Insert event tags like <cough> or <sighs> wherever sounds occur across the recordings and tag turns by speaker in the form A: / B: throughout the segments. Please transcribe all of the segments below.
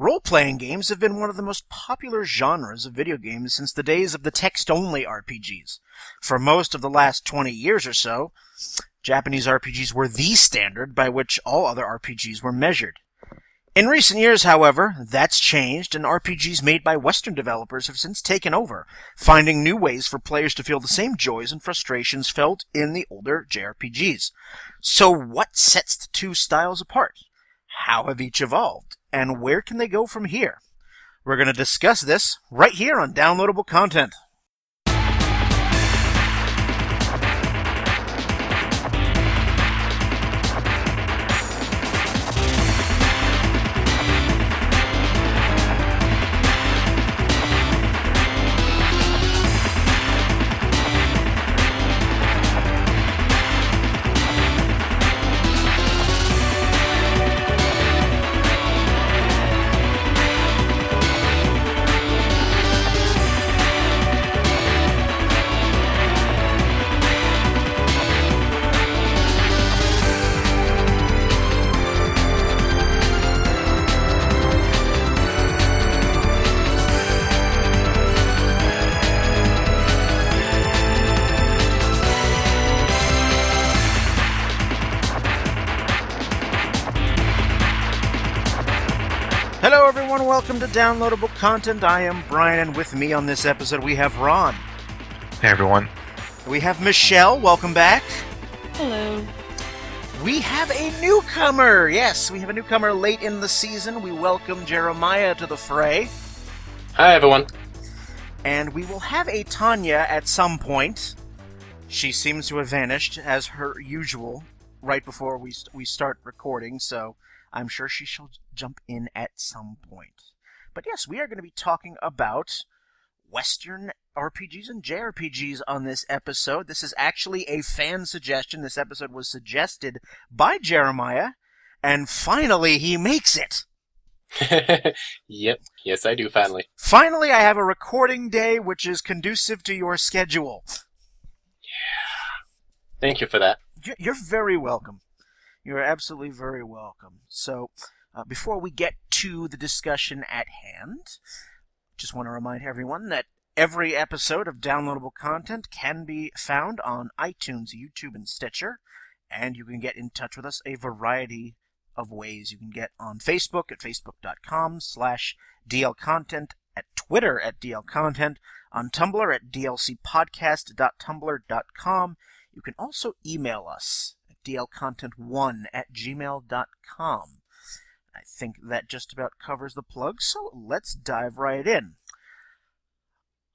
A: Role playing games have been one of the most popular genres of video games since the days of the text only RPGs. For most of the last 20 years or so, Japanese RPGs were the standard by which all other RPGs were measured. In recent years, however, that's changed, and RPGs made by Western developers have since taken over, finding new ways for players to feel the same joys and frustrations felt in the older JRPGs. So, what sets the two styles apart? How have each evolved? And where can they go from here? We're going to discuss this right here on Downloadable Content. Downloadable Content. I am Brian, and with me on this episode, we have Ron.
B: Hey everyone.
A: We have Michelle. Welcome back.
C: Hello.
A: We have a newcomer. Yes, we have a newcomer late in the season. We welcome Jeremiah to the fray.
D: Hi, everyone.
A: And we will have a Tanya at some point. She seems to have vanished, as her usual, right before we, st- we start recording, so I'm sure she shall jump in at some point. But yes, we are going to be talking about Western RPGs and JRPGs on this episode. This is actually a fan suggestion. This episode was suggested by Jeremiah, and finally he makes it. <laughs>
D: yep. Yes, I do, finally.
A: Finally, I have a recording day which is conducive to your schedule.
D: Thank you for that.
A: You're- You're very welcome. You're absolutely very welcome. So, uh, before we get to the discussion at hand, just want to remind everyone that every episode of downloadable content can be found on iTunes, YouTube, and Stitcher, and you can get in touch with us a variety of ways. You can get on Facebook at facebook.com slash dlcontent, at Twitter at dlcontent, on Tumblr at dlcpodcast.tumblr.com. You can also email us at dlcontent1 at gmail.com. I think that just about covers the plug, so let's dive right in.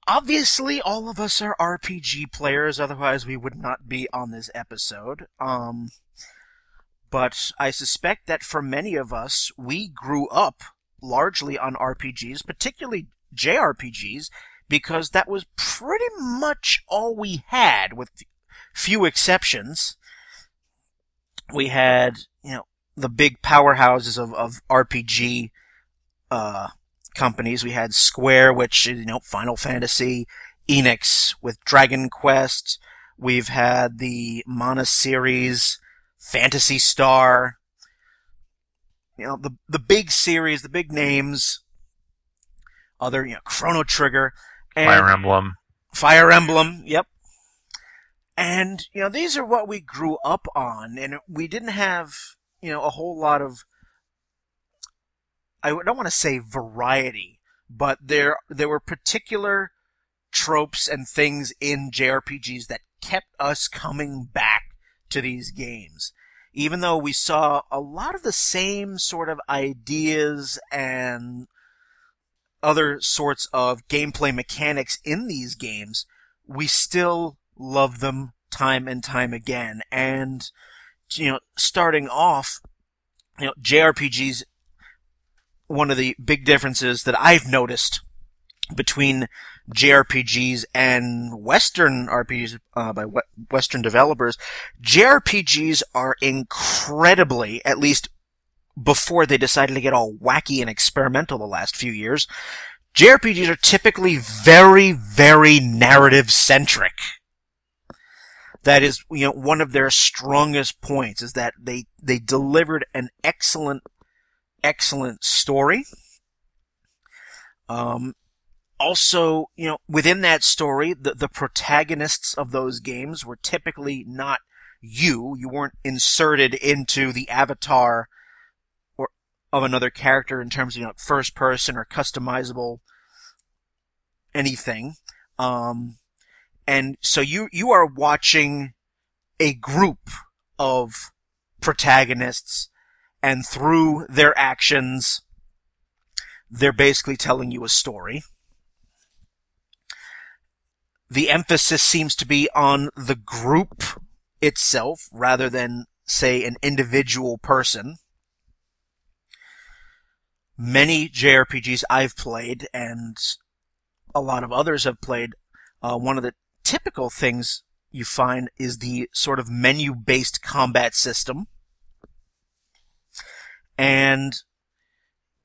A: Obviously, all of us are RPG players, otherwise we would not be on this episode. Um, but I suspect that for many of us, we grew up largely on RPGs, particularly JRPGs, because that was pretty much all we had, with few exceptions. We had, you know, the big powerhouses of, of RPG uh, companies. We had Square, which is, you know, Final Fantasy, Enix with Dragon Quest. We've had the Mana series, Phantasy Star. You know, the the big series, the big names. Other, you know, Chrono Trigger. And
B: Fire Emblem.
A: Fire Emblem, yep. And, you know, these are what we grew up on, and we didn't have, you know, a whole lot of, I don't want to say variety, but there, there were particular tropes and things in JRPGs that kept us coming back to these games. Even though we saw a lot of the same sort of ideas and other sorts of gameplay mechanics in these games, we still love them time and time again. And, you know, starting off, you know, JRPGs, one of the big differences that I've noticed between JRPGs and Western RPGs uh, by Western developers, JRPGs are incredibly, at least before they decided to get all wacky and experimental the last few years, JRPGs are typically very, very narrative centric. That is, you know, one of their strongest points is that they, they delivered an excellent, excellent story Um, also, you know, within that story, the, the protagonists of those games were typically not you. You weren't inserted into the avatar or of another character in terms of you know, first person or customizable anything. Um, and so you you are watching a group of protagonists, and through their actions, they're basically telling you a story. The emphasis seems to be on the group itself rather than, say, an individual person. Many JRPGs I've played and a lot of others have played, uh, one of the typical things you find is the sort of menu based combat system. And,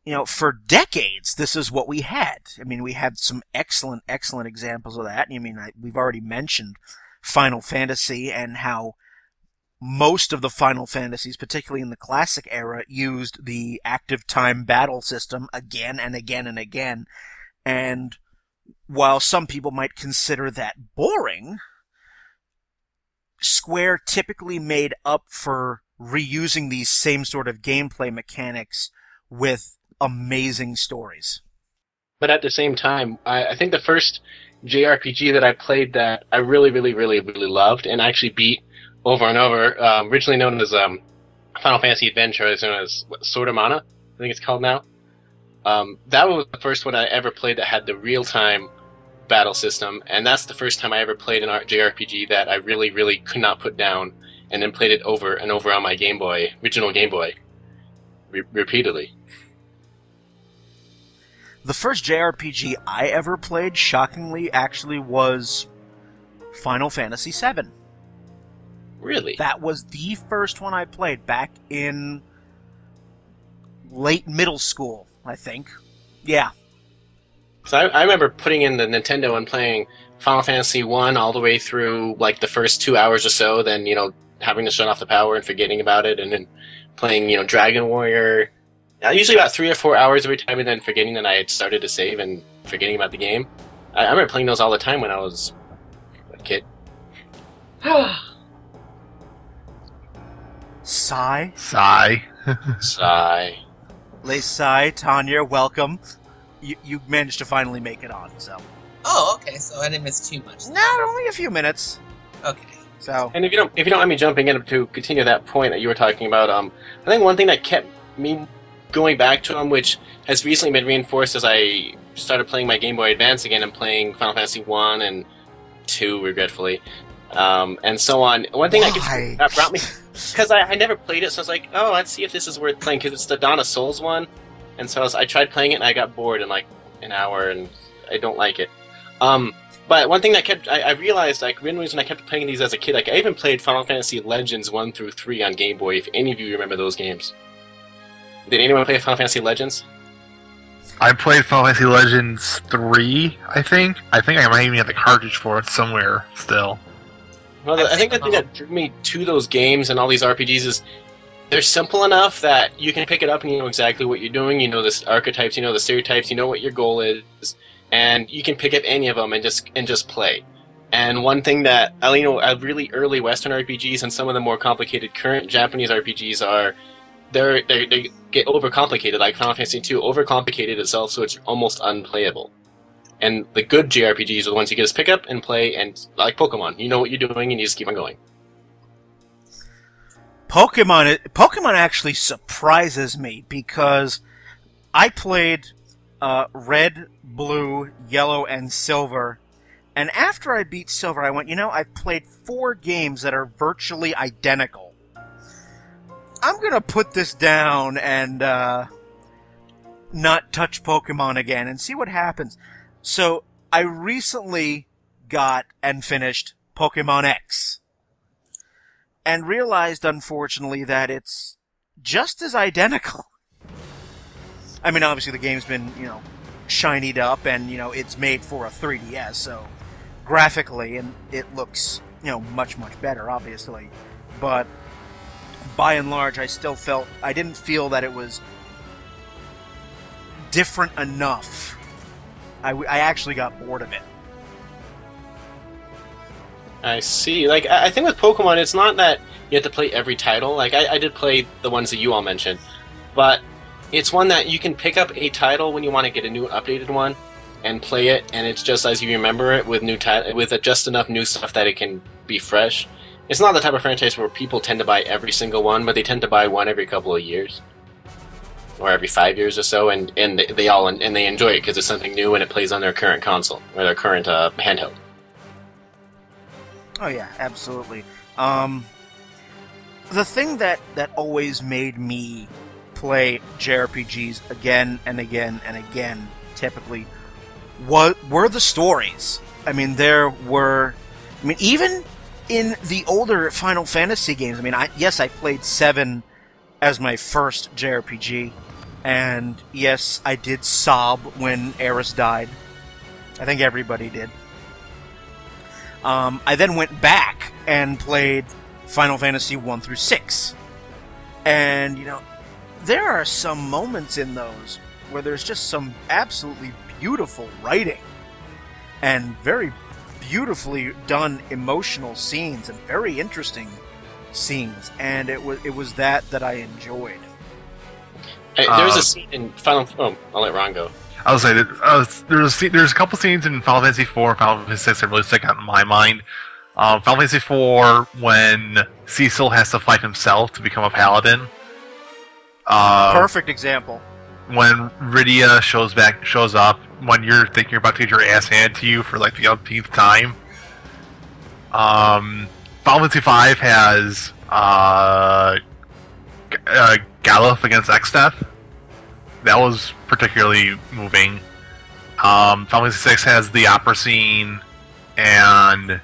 A: you know, for decades, this is what we had. I mean, we had some excellent, excellent examples of that. I mean, I, we've already mentioned Final Fantasy and how most of the Final Fantasies, particularly in the classic era, used the active time battle system again and again and again. And while some people might consider that boring, Square typically made up for reusing these same sort of gameplay mechanics with amazing stories.
D: But at the same time, I, I think the first JRPG that I played that I really, really, really, really loved and actually beat over and over, um, originally known as um, Final Fantasy Adventure, is known as what, Sword of Mana, I think it's called now. Um, that was the first one I ever played that had the real time battle system, and that's the first time I ever played an JRPG that I really, really could not put down, and then played it over and over on my Game Boy, original Game Boy, re- repeatedly.
A: The first JRPG I ever played, shockingly, actually was Final Fantasy VII.
D: Really?
A: That was the first one I played back in late middle school, I think. Yeah.
D: So I, I remember putting in the Nintendo and playing Final Fantasy One all the way through like the first two hours or so, then you know having to shut off the power and forgetting about it, and then playing you know Dragon Warrior. Uh, usually about three or four hours every time, and then forgetting that I had started to save and forgetting about the game. I, I remember playing those all the time when I was a kid. <sighs>
A: Sigh.
B: Sigh. <laughs>
D: Sigh.
A: Lay Sigh, Tanya, welcome. You, you managed to finally make it on, so.
C: Oh, okay. So I didn't miss too much.
A: No, only a few minutes.
C: Okay.
A: So.
D: And if you don't, if you don't mind me jumping in to continue that point that you were talking about, um, I think one thing that kept me going back to them, which has recently been reinforced as I started playing my Game Boy Advance again and playing Final Fantasy One and Two, regretfully, um, and so on. One thing that,
A: Why?
D: gets, that brought me because I, I never played it, so I was like, oh, let's see if this is worth playing because it's the Dawn of Souls one, and so I, was, I tried playing it and I got bored in like an hour and I don't like it. Um, but one thing that kept I, I realized like one reason I kept playing these as a kid, like I even played Final Fantasy Legends one through three on Game Boy. If any of you remember those games, did anyone play Final Fantasy Legends?
B: I played Final Fantasy Legends 3, I think. I think I might even have the cartridge for it somewhere still.
D: Well,
C: I
D: I, think the thing that drew me to those games and all these RPGs is they're simple enough that you can pick it up and you know exactly what you're doing. You know the archetypes, you know the stereotypes, you know what your goal is, and you can pick up any of them and just and just play. And one thing that uh, you know, uh, really early Western RPGs and some of the more complicated current Japanese RPGs are, they're, they they get overcomplicated. Like Final Fantasy II overcomplicated itself, so it's almost unplayable. And the good JRPGs are the ones you just pick up and play, and like Pokemon, you know what you're doing, and you just keep on going.
A: Pokemon, Pokemon actually surprises me because I played uh, red, blue, yellow, and silver. And after I beat silver, I went, you know, I've played four games that are virtually identical. I'm gonna put this down and uh, not touch Pokemon again and see what happens. So I recently got and finished Pokemon X and realized, unfortunately, that it's just as identical. <laughs> I mean, obviously, the game's been, you know, shinied up and, you know, it's made for a 3DS, so graphically, and it looks, you know, much, much better, obviously. But by and large, I still felt, I didn't feel that it was different enough I, I actually got bored of it.
D: I see. Like I think with Pokemon, it's not that you have to play every title. Like I, I did play the ones that you all mentioned, but it's one that you can pick up a title when you want to get a new updated one and play it, and it's just as you remember it with new with just enough new stuff that it can be fresh. It's not the type of franchise where people tend to buy every single one, but they tend to buy one every couple of years, or every five years or so, and and they, all and they enjoy it because it's something new and it plays on their current console or their current uh, handheld.
A: Oh yeah, absolutely. Um, the thing that that always made me play JRPGs again and again and again, typically, was were the stories. I mean, there were. I mean, even in the older Final Fantasy games. I mean, I yes, I played seven as my first JRPG, and yes, I did sob when Aeris died. I think everybody did. Um, I then went back and played Final Fantasy 1 through 6. And, you know, there are some moments in those where there's just some absolutely beautiful writing and very beautifully done emotional scenes and very interesting scenes and it was it was that that I enjoyed.
D: Hey, there's
B: Uh,
D: a scene in Final. Oh, I'll let Ron go.
B: I was say that uh, there's a, scene- there's a couple scenes in Final Fantasy IV and Final Fantasy VI that really stick out in my mind. Um, Final Fantasy IV when Cecil has to fight himself to become a paladin. Uh,
A: Perfect example.
B: when Rydia shows back shows up when you're thinking you're about to get your ass handed to you for like the umpteenth time. Um, Final Fantasy V has uh, uh Galuf against Exdeath. That was particularly moving. Um, Final Fantasy VI has the opera scene, and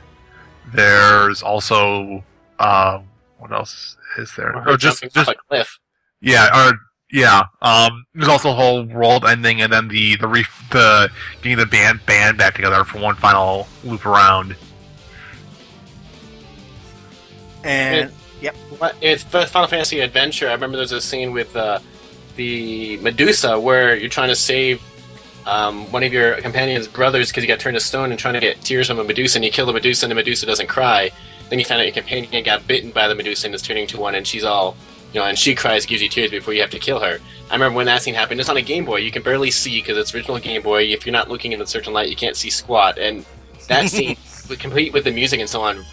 B: there's also uh, what else is there?
D: Her
B: Oh, just just
D: a cliff.
B: yeah, or yeah. Um, there's also the whole world ending, and then the the re- the getting the band band back together for one final loop around.
A: And
D: What- It's the Final Fantasy Adventure. I remember there's a scene with uh, the Medusa where you're trying to save um, one of your companion's brothers because he got turned to stone and trying to get tears from a Medusa, and you kill the Medusa, and the Medusa doesn't cry. Then you find out your companion got bitten by the Medusa and is turning to one, and she's all, you know, and she cries, gives you tears before you have to kill her. I remember when that scene happened. It's on a Game Boy. You can barely see because it's original Game Boy. If you're not looking in a certain light, you can't see squat. And that scene, <laughs> complete with the music and so on,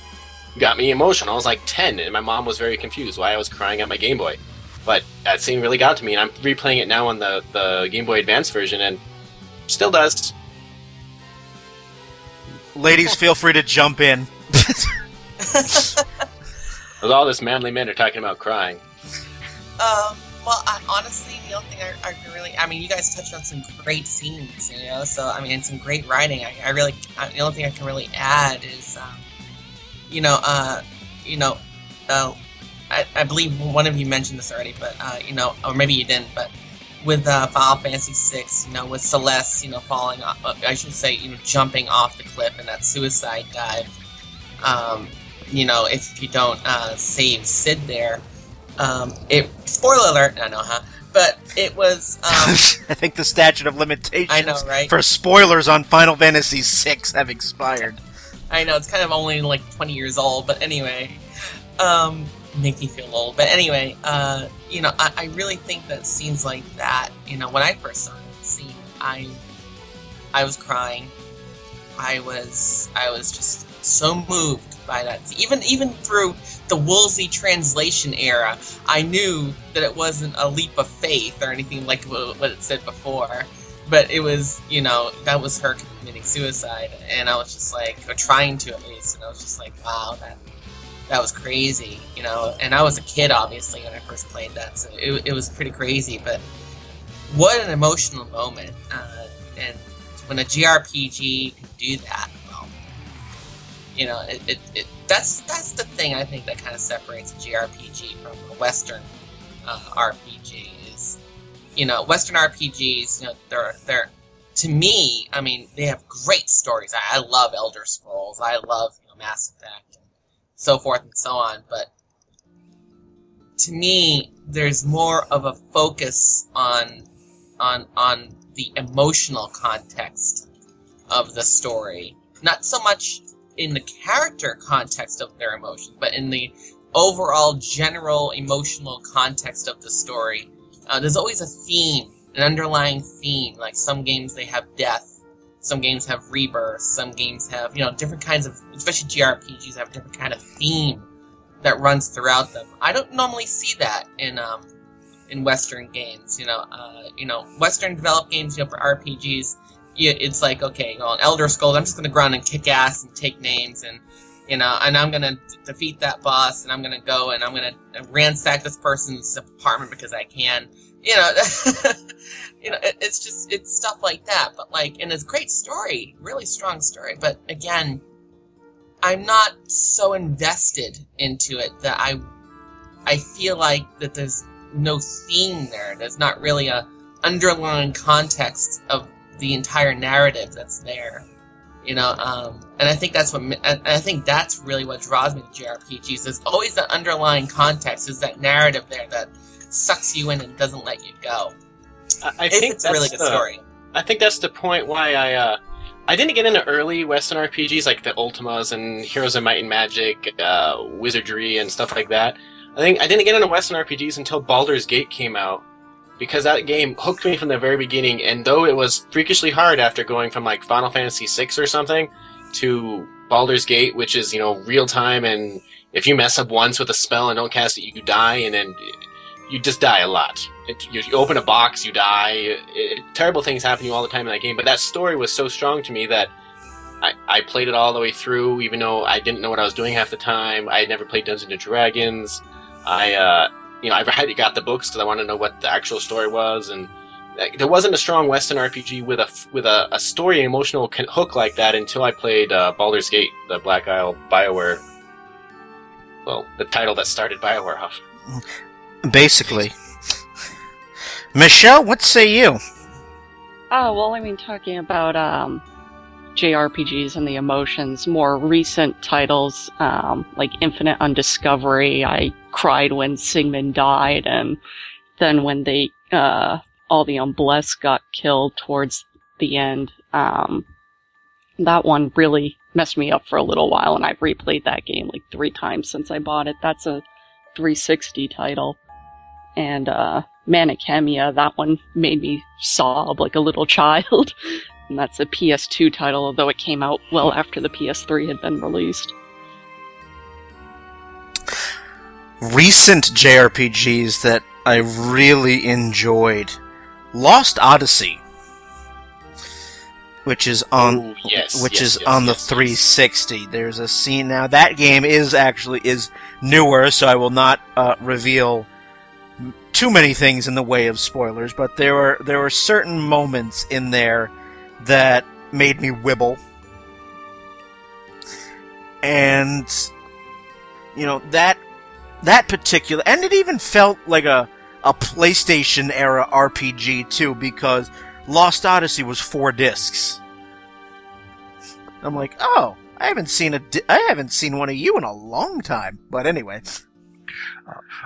D: got me emotional. I was like 10, and my mom was very confused why I was crying at my Game Boy. But that scene really got to me, and I'm replaying it now on the, the Game Boy Advance version, and still does.
A: ladies, feel free to jump in. <laughs>
D: With all this manly men are talking about crying.
C: Um, well, I, honestly, the only thing I, I can really, I mean, you guys touched on some great scenes, you know, so, I mean, some great writing. I, I really, I, the only thing I can really add is, um, you know, uh, you know, uh, I, I believe one of you mentioned this already, but, uh, you know, or maybe you didn't, but with uh, Final Fantasy VI, you know, with Celeste, you know, falling off, uh, I should say, you know, jumping off the cliff in that suicide dive, um, you know, if you don't uh, save Cid there, um, it spoiler alert, I know, huh? But it was, um, <laughs>
A: I think the statute of limitations
C: I know, right?
A: for spoilers on Final Fantasy VI have expired.
C: I know it's kind of only like 20 years old, but anyway, um, make me feel old. But anyway, uh, you know, I, I really think that scenes like that, you know, when I first saw that scene, I, I was crying. I was, I was just so moved by that. Even, even through the Woolsey translation era, I knew that it wasn't a leap of faith or anything like what what it said before but it was you know that was her committing suicide and i was just like or trying to at least and i was just like wow that that was crazy you know? And i was a kid obviously when i first played that so it, it was pretty crazy but what an emotional moment uh, and when a jrpg can do that well you know it, it, it that's that's the thing i think that kind of separates a jrpg from a western uh, rpg you know, Western RPGs, you know, they're they're to me, I mean, they have great stories. I, I love Elder Scrolls. I love you know Mass Effect and so forth and so on. But to me, there's more of a focus on on on the emotional context of the story. Not so much in the character context of their emotions, but in the overall general emotional context of the story. Uh, there's always a theme, an underlying theme. Like some games they have death, some games have rebirth, some games have you know different kinds of, especially JRPGs have a different kind of theme that runs throughout them. I don't normally see that in um, in Western games. You know, uh, you know, Western developed games, you know, for RPGs. It's like okay, well, Elder Scrolls. I'm just gonna go around and kick ass and take names and you know, and I'm gonna defeat that boss, and I'm gonna go and I'm gonna ransack this person's apartment because I can. You know, <laughs> you know, it, it's just it's stuff like that. But like, and it's a great story, really strong story. But again, I'm not so invested into it that I I feel like that there's no theme there. There's not really a underlying context of the entire narrative that's there. You know, um, and I think that's what and I think that's really what draws me to JRPGs. is always the underlying context. is that narrative there that sucks you in and doesn't let you go.
D: I, I think
C: it's a really good
D: the,
C: story.
D: I think that's the point why I uh, I didn't get into early Western RPGs like the Ultimas and Heroes of Might and Magic, uh, Wizardry and stuff like that. I think I didn't get into Western RPGs until Baldur's Gate came out because that game hooked me from the very beginning. And though it was freakishly hard after going from like Final Fantasy VI or something to Baldur's Gate, which is you know real time, and if you mess up once with a spell and don't cast it, you die, and then you just die a lot. It, you, you open a box, you die. It, it, terrible things happen to you all the time in that game. But that story was so strong to me that I, I played it all the way through, even though I didn't know what I was doing half the time. I had never played Dungeons and Dragons. I, uh, you know, I had got the books because I wanted to know what the actual story was, and like, there wasn't a strong Western RPG with a with a, a story and emotional hook like that until I played uh, Baldur's Gate, the Black Isle Bioware. Well, the title that started Bioware off.
A: Basically. Michelle, what say you?
E: Oh, well, I mean, talking about um, JRPGs and the emotions, more recent titles um, like Infinite Undiscovery, I cried when Sigmund died, and then when they, uh, all the Unblessed got killed towards the end, um, that one really messed me up for a little while, and I've replayed that game like three times since I bought it. That's a 360 title. And, uh, Mana Khemia, that one made me sob like a little <laughs> child. and that's a PS2 title, although it came out well after the PS3 had been released.
A: Recent JRPGs that I really enjoyed. Lost Odyssey. Which is on
D: Ooh, yes,
A: which
D: yes,
A: is
D: yes,
A: on the
D: yes, yes.
A: 360. There's a scene now. That game is actually is newer, so I will not uh, reveal too many things in the way of spoilers. But there were there were certain moments in there that made me wibble, and you know that that particular, and it even felt like a a PlayStation era RPG too, because Lost Odyssey was four discs. I'm like, oh, I haven't seen a, di- I haven't seen one of you in a long time. But anyway,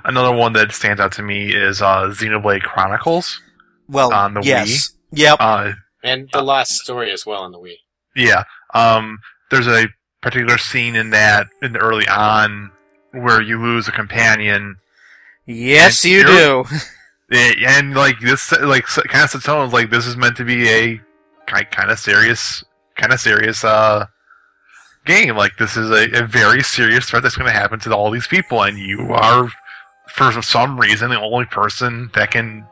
B: Another one that stands out to me is uh, Xenoblade Chronicles.
A: well,
B: On the
A: yes, yep,
B: Uh,
D: And the last story as well on the Wii.
B: yeah, um, there's a particular scene in that in the early on where you lose a companion,
A: yes, you do. <laughs>
B: Eh, and like this, like kind of sets tones. Like this is meant to be a kind of serious, kind of serious uh game. Like this is a, a very serious threat that's going to happen to all these people, and you are, for some reason, the only person that can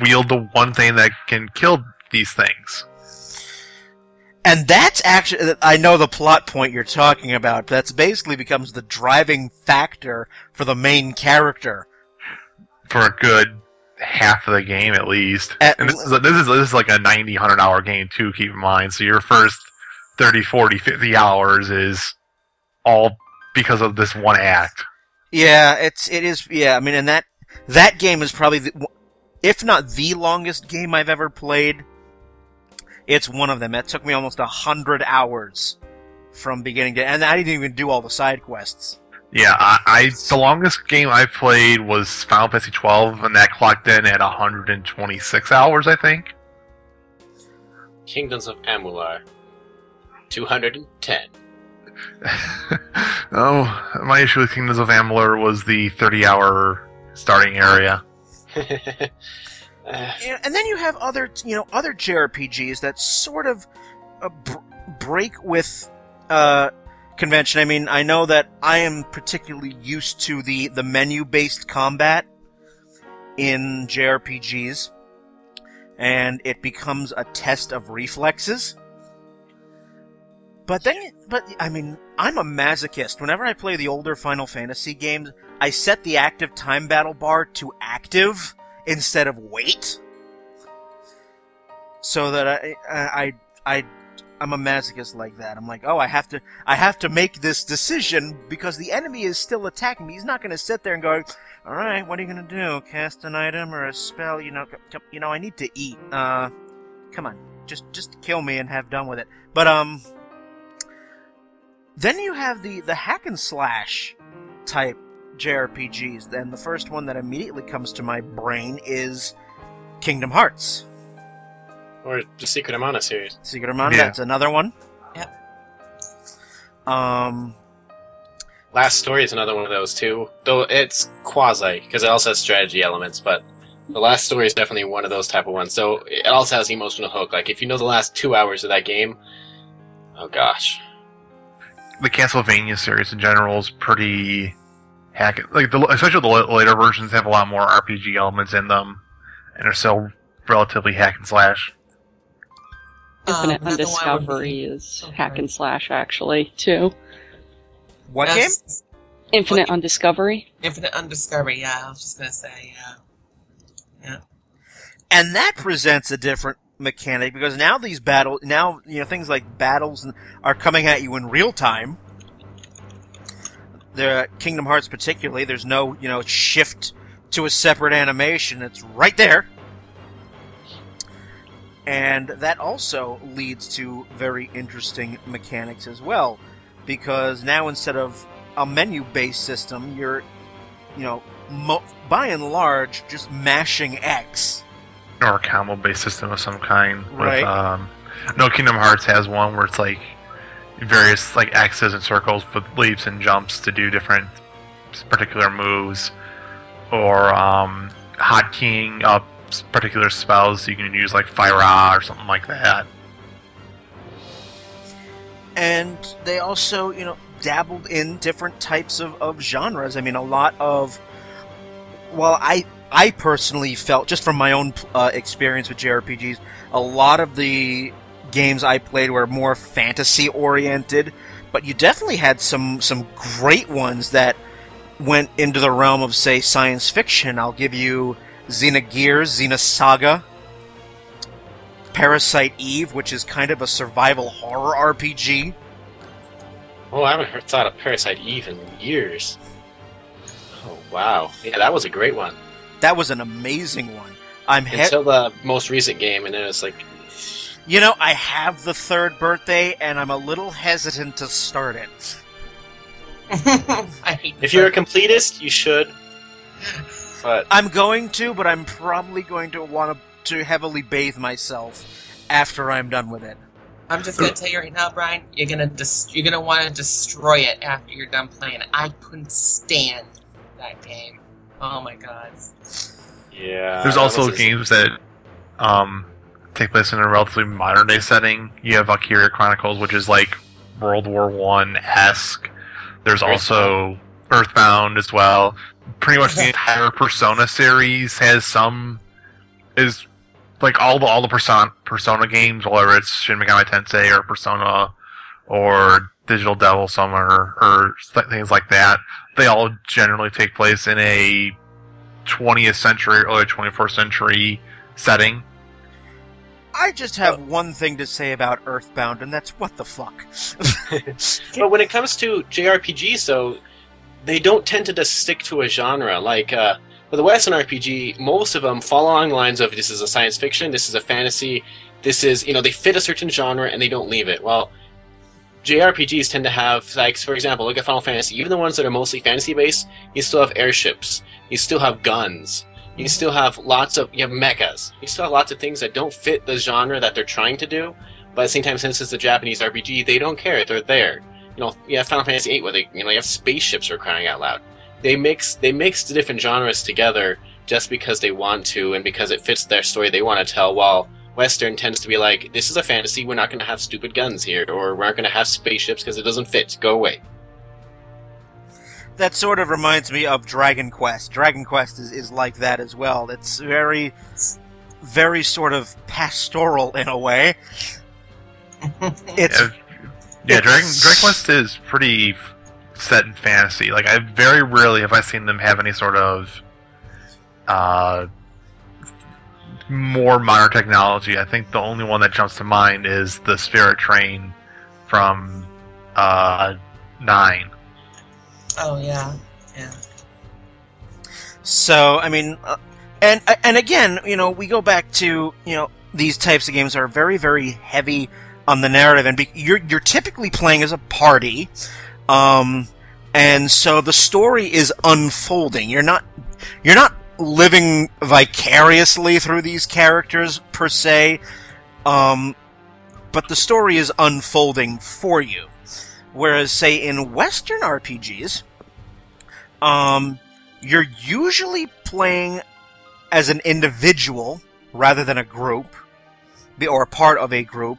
B: wield the one thing that can kill these things.
A: And that's actually, I know the plot point you're talking about. That's basically becomes the driving factor for the main character.
B: for a good half of the game at least.
A: At
B: and this is, this is this is like a 90 100 hour game too, keep in mind. So your first 30, 40, 50 hours is all because of this one act.
A: Yeah, it's it is. Yeah, I mean, and that that game is probably, the, if not the longest game I've ever played. It's one of them. That took me almost a hundred hours from beginning to, and I didn't even do all the side quests.
B: Yeah, I, I the longest game I played was Final Fantasy 12 and that clocked in at 126 hours, I think.
D: Kingdoms of Amalur. 210. <laughs>
B: oh, my issue with Kingdoms of Amalur was the 30 hour starting area. <laughs>
D: Uh,
A: and then you have other, you know, other JRPGs that sort of uh, br- break with uh, convention. I mean, I know that I am particularly used to the the menu based combat in JRPGs, and it becomes a test of reflexes. But then, but I mean, I'm a masochist. Whenever I play the older Final Fantasy games, I set the active time battle bar to active instead of wait, so that I, I, I, I'm a masochist like that. I'm like, oh, I have to, I have to make this decision because the enemy is still attacking me. He's not going to sit there and go, all right, what are you going to do? Cast an item or a spell? You know, you know, I need to eat. Uh, come on, just, just kill me and have done with it. But um, then you have the the hack and slash type JRPGs. Then the first one that immediately comes to my brain is Kingdom Hearts.
D: or the Secret of Mana series.
A: Secret of Mana,
B: Yeah.
A: that's another one. Yeah. Um,
D: Last Story is another one of those too. Though it's quasi because it also has strategy elements, but the Last Story is definitely one of those type of ones. So it also has emotional hook. Like if you know the last two hours of that game, oh gosh,
B: The Castlevania series in general is pretty hack. Like the especially the later versions have a lot more RPG elements in them, and are still relatively hack and slash.
E: Infinite
C: Um, another
E: Undiscovery is
C: Oh,
E: hack and slash, actually, too.
A: what game?
E: Infinite
C: What-
E: Undiscovery.
C: Infinite Undiscovery. Yeah, I was just gonna say. Yeah.
A: And that presents a different mechanic because now these battle, now you know things like battles are coming at you in real time. The Kingdom Hearts, particularly, there's no you know shift to a separate animation. It's right there. And that also leads to very interesting mechanics as well, because now instead of a menu-based system, you're, you know, mo- by and large, just mashing X.
B: or a combo based system of some kind.
A: Right.
B: With, um, no Kingdom Hearts has one where it's like various like axes and circles with leaps and jumps to do different particular moves, or um, hotkeying up particular spells. You can use like Fire or something like that.
A: and they also you know dabbled in different types of, of genres i mean a lot of well i i personally felt just from my own uh, experience with jrpgs a lot of the games i played were more fantasy oriented but you definitely had some some great ones that went into the realm of say science fiction i'll give you xenogears xenosaga Parasite Eve, which is kind of a survival horror RPG.
D: oh I haven't heard, thought of Parasite Eve in years. Oh wow, yeah, that was a great one
A: That was an amazing one. I'm he-
D: until the most recent game, and then it's like,
A: you know, I have the third birthday and I'm a little hesitant to start it. <laughs>
C: I hate.
D: if you're a completist, you should. But
A: I'm going to, but I'm probably going to want to, to heavily bathe myself after I'm done with it.
C: I'm just gonna tell you right now, Brian. You're gonna dis- you're gonna want to destroy it after you're done playing. I couldn't stand that game. Oh my god.
D: yeah,
B: There's also games that um, take place in a relatively modern day setting. You have Valkyria Chronicles, which is like World War One esque. There's also Earthbound as well. Pretty much the entire Persona series has some is like all the all the Persona Persona games, whether it's Shin Megami Tensei or Persona or Digital Devil Summoner or th- things like that. They all generally take place in a 20th century, early 21st century setting.
A: I just have one thing to say about Earthbound, and that's what the fuck. <laughs>
D: But when it comes to JRPGs, though, they don't tend to just stick to a genre. Like uh, with the Western RPG, most of them fall along lines of this is a science fiction, this is a fantasy, this is you know they fit a certain genre and they don't leave it. Well, JRPGs tend to have like for example, look at Final Fantasy. Even the ones that are mostly fantasy based, you still have airships, you still have guns. You still have lots of you have mechas. You still have lots of things that don't fit the genre that they're trying to do, But at the same time, since it's a Japanese RPG, they don't care. They're there. You know, yeah, Final Fantasy VIII, where they, you know, you have spaceships are crying out loud. They mix, they mix the different genres together just because they want to and because it fits their story they want to tell. While Western tends to be like, this is a fantasy, we're not going to have stupid guns here, or we're not going to have spaceships because it doesn't fit. Go away.
A: That sort of reminds me of Dragon Quest. Dragon Quest is, is like that as well. It's very, very sort of pastoral in a way. <laughs> It's
B: Yeah, yeah Dragon, Dragon Quest is pretty set in fantasy. Like, I very rarely have I seen them have any sort of uh, more modern technology. I think the only one that jumps to mind is the Spirit Train from uh, Nine.
C: Oh yeah, yeah.
A: So, I mean, uh, and and again, you know, we go back to you know these types of games are very very heavy on the narrative, and be, you're you're typically playing as a party, um, and so the story is unfolding. You're not you're not living vicariously through these characters per se, um, but the story is unfolding for you. Whereas, say in Western RPGs, um, you're usually playing as an individual rather than a group or a part of a group.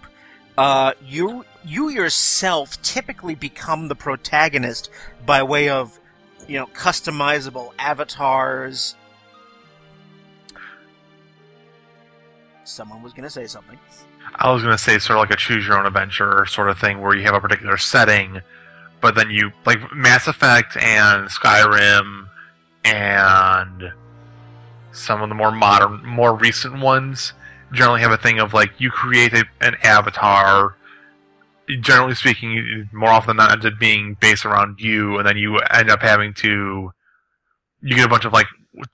A: Uh, you you yourself typically become the protagonist by way of you know customizable avatars. Someone was going to say something
B: I was gonna say sort of like a choose your own adventure sort of thing where you have a particular setting, but then you like Mass Effect and Skyrim and some of the more modern, more recent ones generally have a thing of like you create a, an avatar. Generally speaking, more often than not, ends up being based around you, and then you end up having to. You get a bunch of like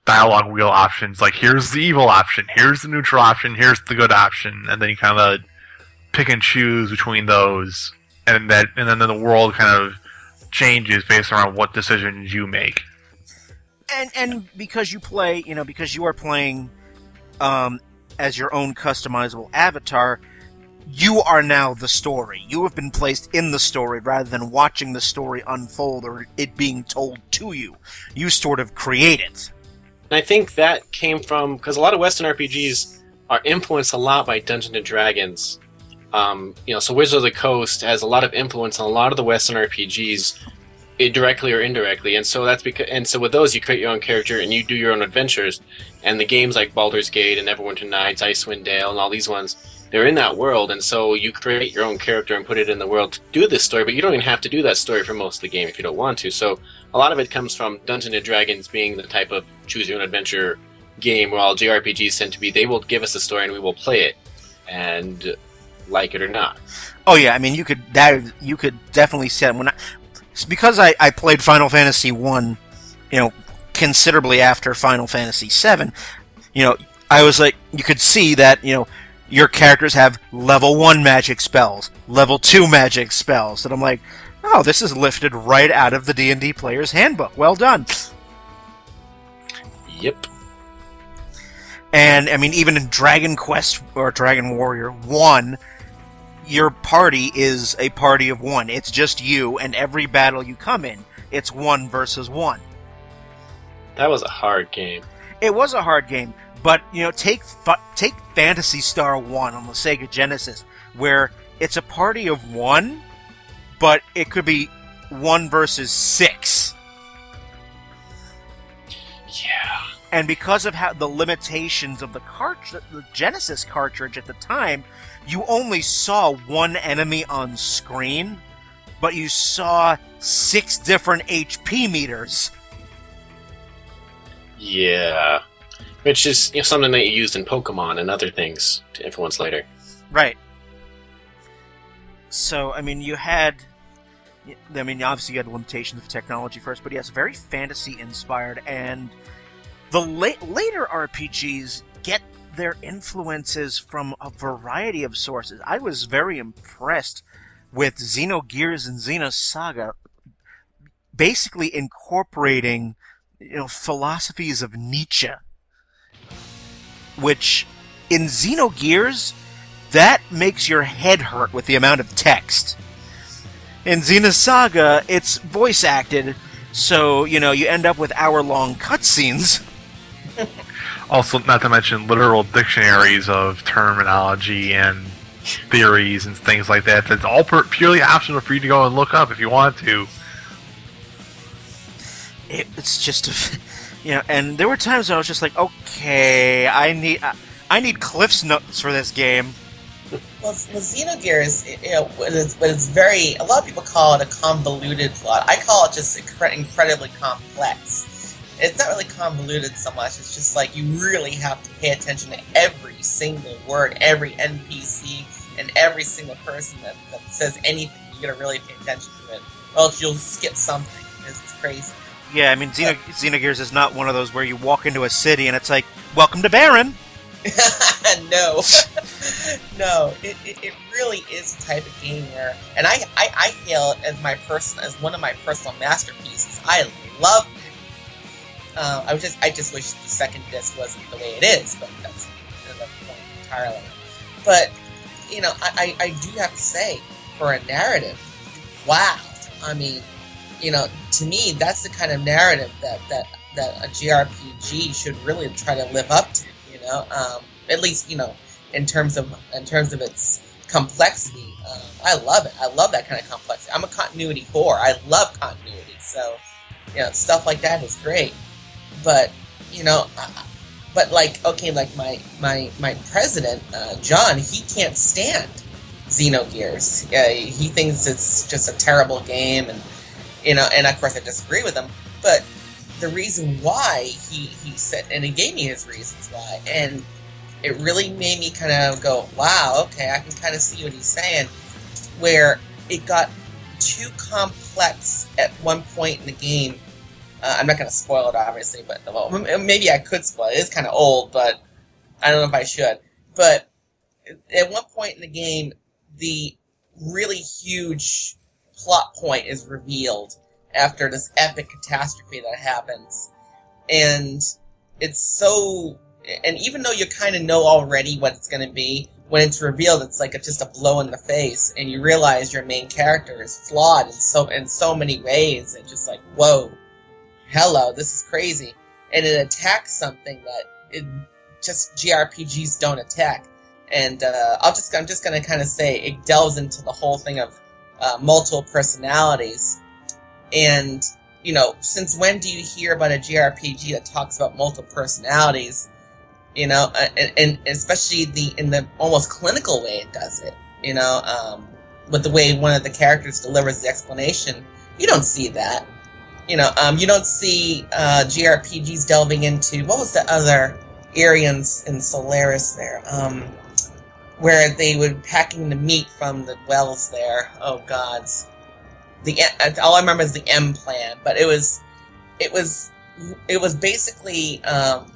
B: dialogue wheel options. Like here's the evil option. Here's the neutral option. Here's the good option. And then you kind of pick and choose between those. And that and then the world kind of changes based around what decisions you make.
A: And and because you play you know because you are playing um, as your own customizable avatar you are now the story. You have been placed in the story rather than watching the story unfold or it being told to you. You sort of create it
D: And I think that came from because a lot of Western RPGs are influenced a lot by Dungeons and Dragons. Um, you know, so Wizard of the Coast has a lot of influence on a lot of the Western RPGs, directly or indirectly. And so that's because, and so with those, you create your own character and you do your own adventures. And the games like Baldur's Gate and Neverwinter Nights, Icewind Dale, and all these ones, they're in that world. And so you create your own character and put it in the world to do this story. But you don't even have to do that story for most of the game if you don't want to. So a lot of it comes from Dungeons and Dragons being the type of choose your own adventure game, while JRPGs tend to be they will give us a story and we will play it, and like it or not.
A: Oh yeah, I mean you could that you could definitely set when I because I, I played Final Fantasy one, you know, considerably after Final Fantasy seven. You know, I was like you could see that you know your characters have level one magic spells, level two magic spells, and I'm like, oh, this is lifted right out of the D and D player's handbook. Well done.
D: Yep.
A: And I mean, even in Dragon Quest or Dragon Warrior 1, your party is a party of one. It's just you, and every battle you come in, it's one versus one.
D: That was a hard game.
A: It was a hard game, but you know, take take Phantasy Star 1 on the Sega Genesis, where it's a party of one, but it could be one versus six.
D: Yeah.
A: and because of how the limitations of the cart the Genesis cartridge at the time, you only saw one enemy on screen, but you saw six different HP meters.
D: Yeah. Which is you know, something that you used in Pokemon and other things to influence later.
A: Right. So, I mean, you had. I mean, obviously, you had limitations of technology first, but yes, very fantasy inspired, and the la- later RPGs get their influences from a variety of sources. I was very impressed with Xenogears and Xenosaga, basically incorporating, you know, philosophies of Nietzsche, which in Xenogears that makes your head hurt with the amount of text. In Xenosaga, it's voice acted, so, you know, you end up with hour long cutscenes. <laughs>
B: Also, not to mention literal dictionaries of terminology and theories and things like that. That's all per- purely optional for you to go and look up if you want to.
A: It, it's just, a, <laughs> you know, and there were times when I was just like, okay, I need, I, I need Cliff's notes for this game.
C: Well, Xenogears, you know, what is, what is very, a lot of people call it a convoluted plot. I call it just incre- incredibly complex. It's not really convoluted so much, it's just like you really have to pay attention to every single word, every NPC, and every single person that, that says anything. You gotta really pay attention to it, or else you'll skip something. It's, it's crazy.
A: Yeah, I mean, Xeno, Xenogears is not one of those where you walk into a city and it's like, welcome to Baron. <laughs>
C: no, <laughs> no, it, it, it really is a type of game where, and I, I, I hail it as my person as one of my personal masterpieces. I love it. Uh, I was just I just wish the second disc wasn't the way it is, but that's another point entirely. But you know, I, I, I do have to say, for a narrative, wow. I mean, you know, to me, that's the kind of narrative that that that a JRPG should really try to live up to. Know, um, at least you know, in terms of in terms of its complexity. Um, I love it. I love that kind of complexity. I'm a continuity whore. I love continuity. So, you know, stuff like that is great. But you know, I- but like okay, like my my my president uh, John, he can't stand Xenogears. Uh, he thinks it's just a terrible game, and you know, and of course I disagree with him. But the reason why he he said, and he gave me his reasons why, and it really made me kind of go, wow, okay, I can kind of see what he's saying. Where it got too complex at one point in the game. Uh, I'm not going to spoil it, obviously, but well, maybe I could spoil it. It's kind of old, but I don't know if I should. But at one point in the game, the really huge plot point is revealed after this epic catastrophe that happens. And it's so. And even though you kind of know already what it's going to be, when it's revealed, it's like just a blow in the face, and you realize your main character is flawed in so in so many ways. It's just like, whoa, hello, this is crazy, and it attacks something that it just JRPGs don't attack. And uh, I'll just I'm just gonna kind of say it delves into the whole thing of uh, multiple personalities, and you know, since when do you hear about a JRPG that talks about multiple personalities? You know, uh, and, and especially the in the almost clinical way it does it. You know, um, with the way one of the characters delivers the explanation, you don't see that. You know, um, you don't see uh, JRPGs delving into what was the other Aryans in Solaris there, um, where they were packing the meat from the Wels there. Oh gods, the all I remember is the M plan, but it was, it was, it was basically, um,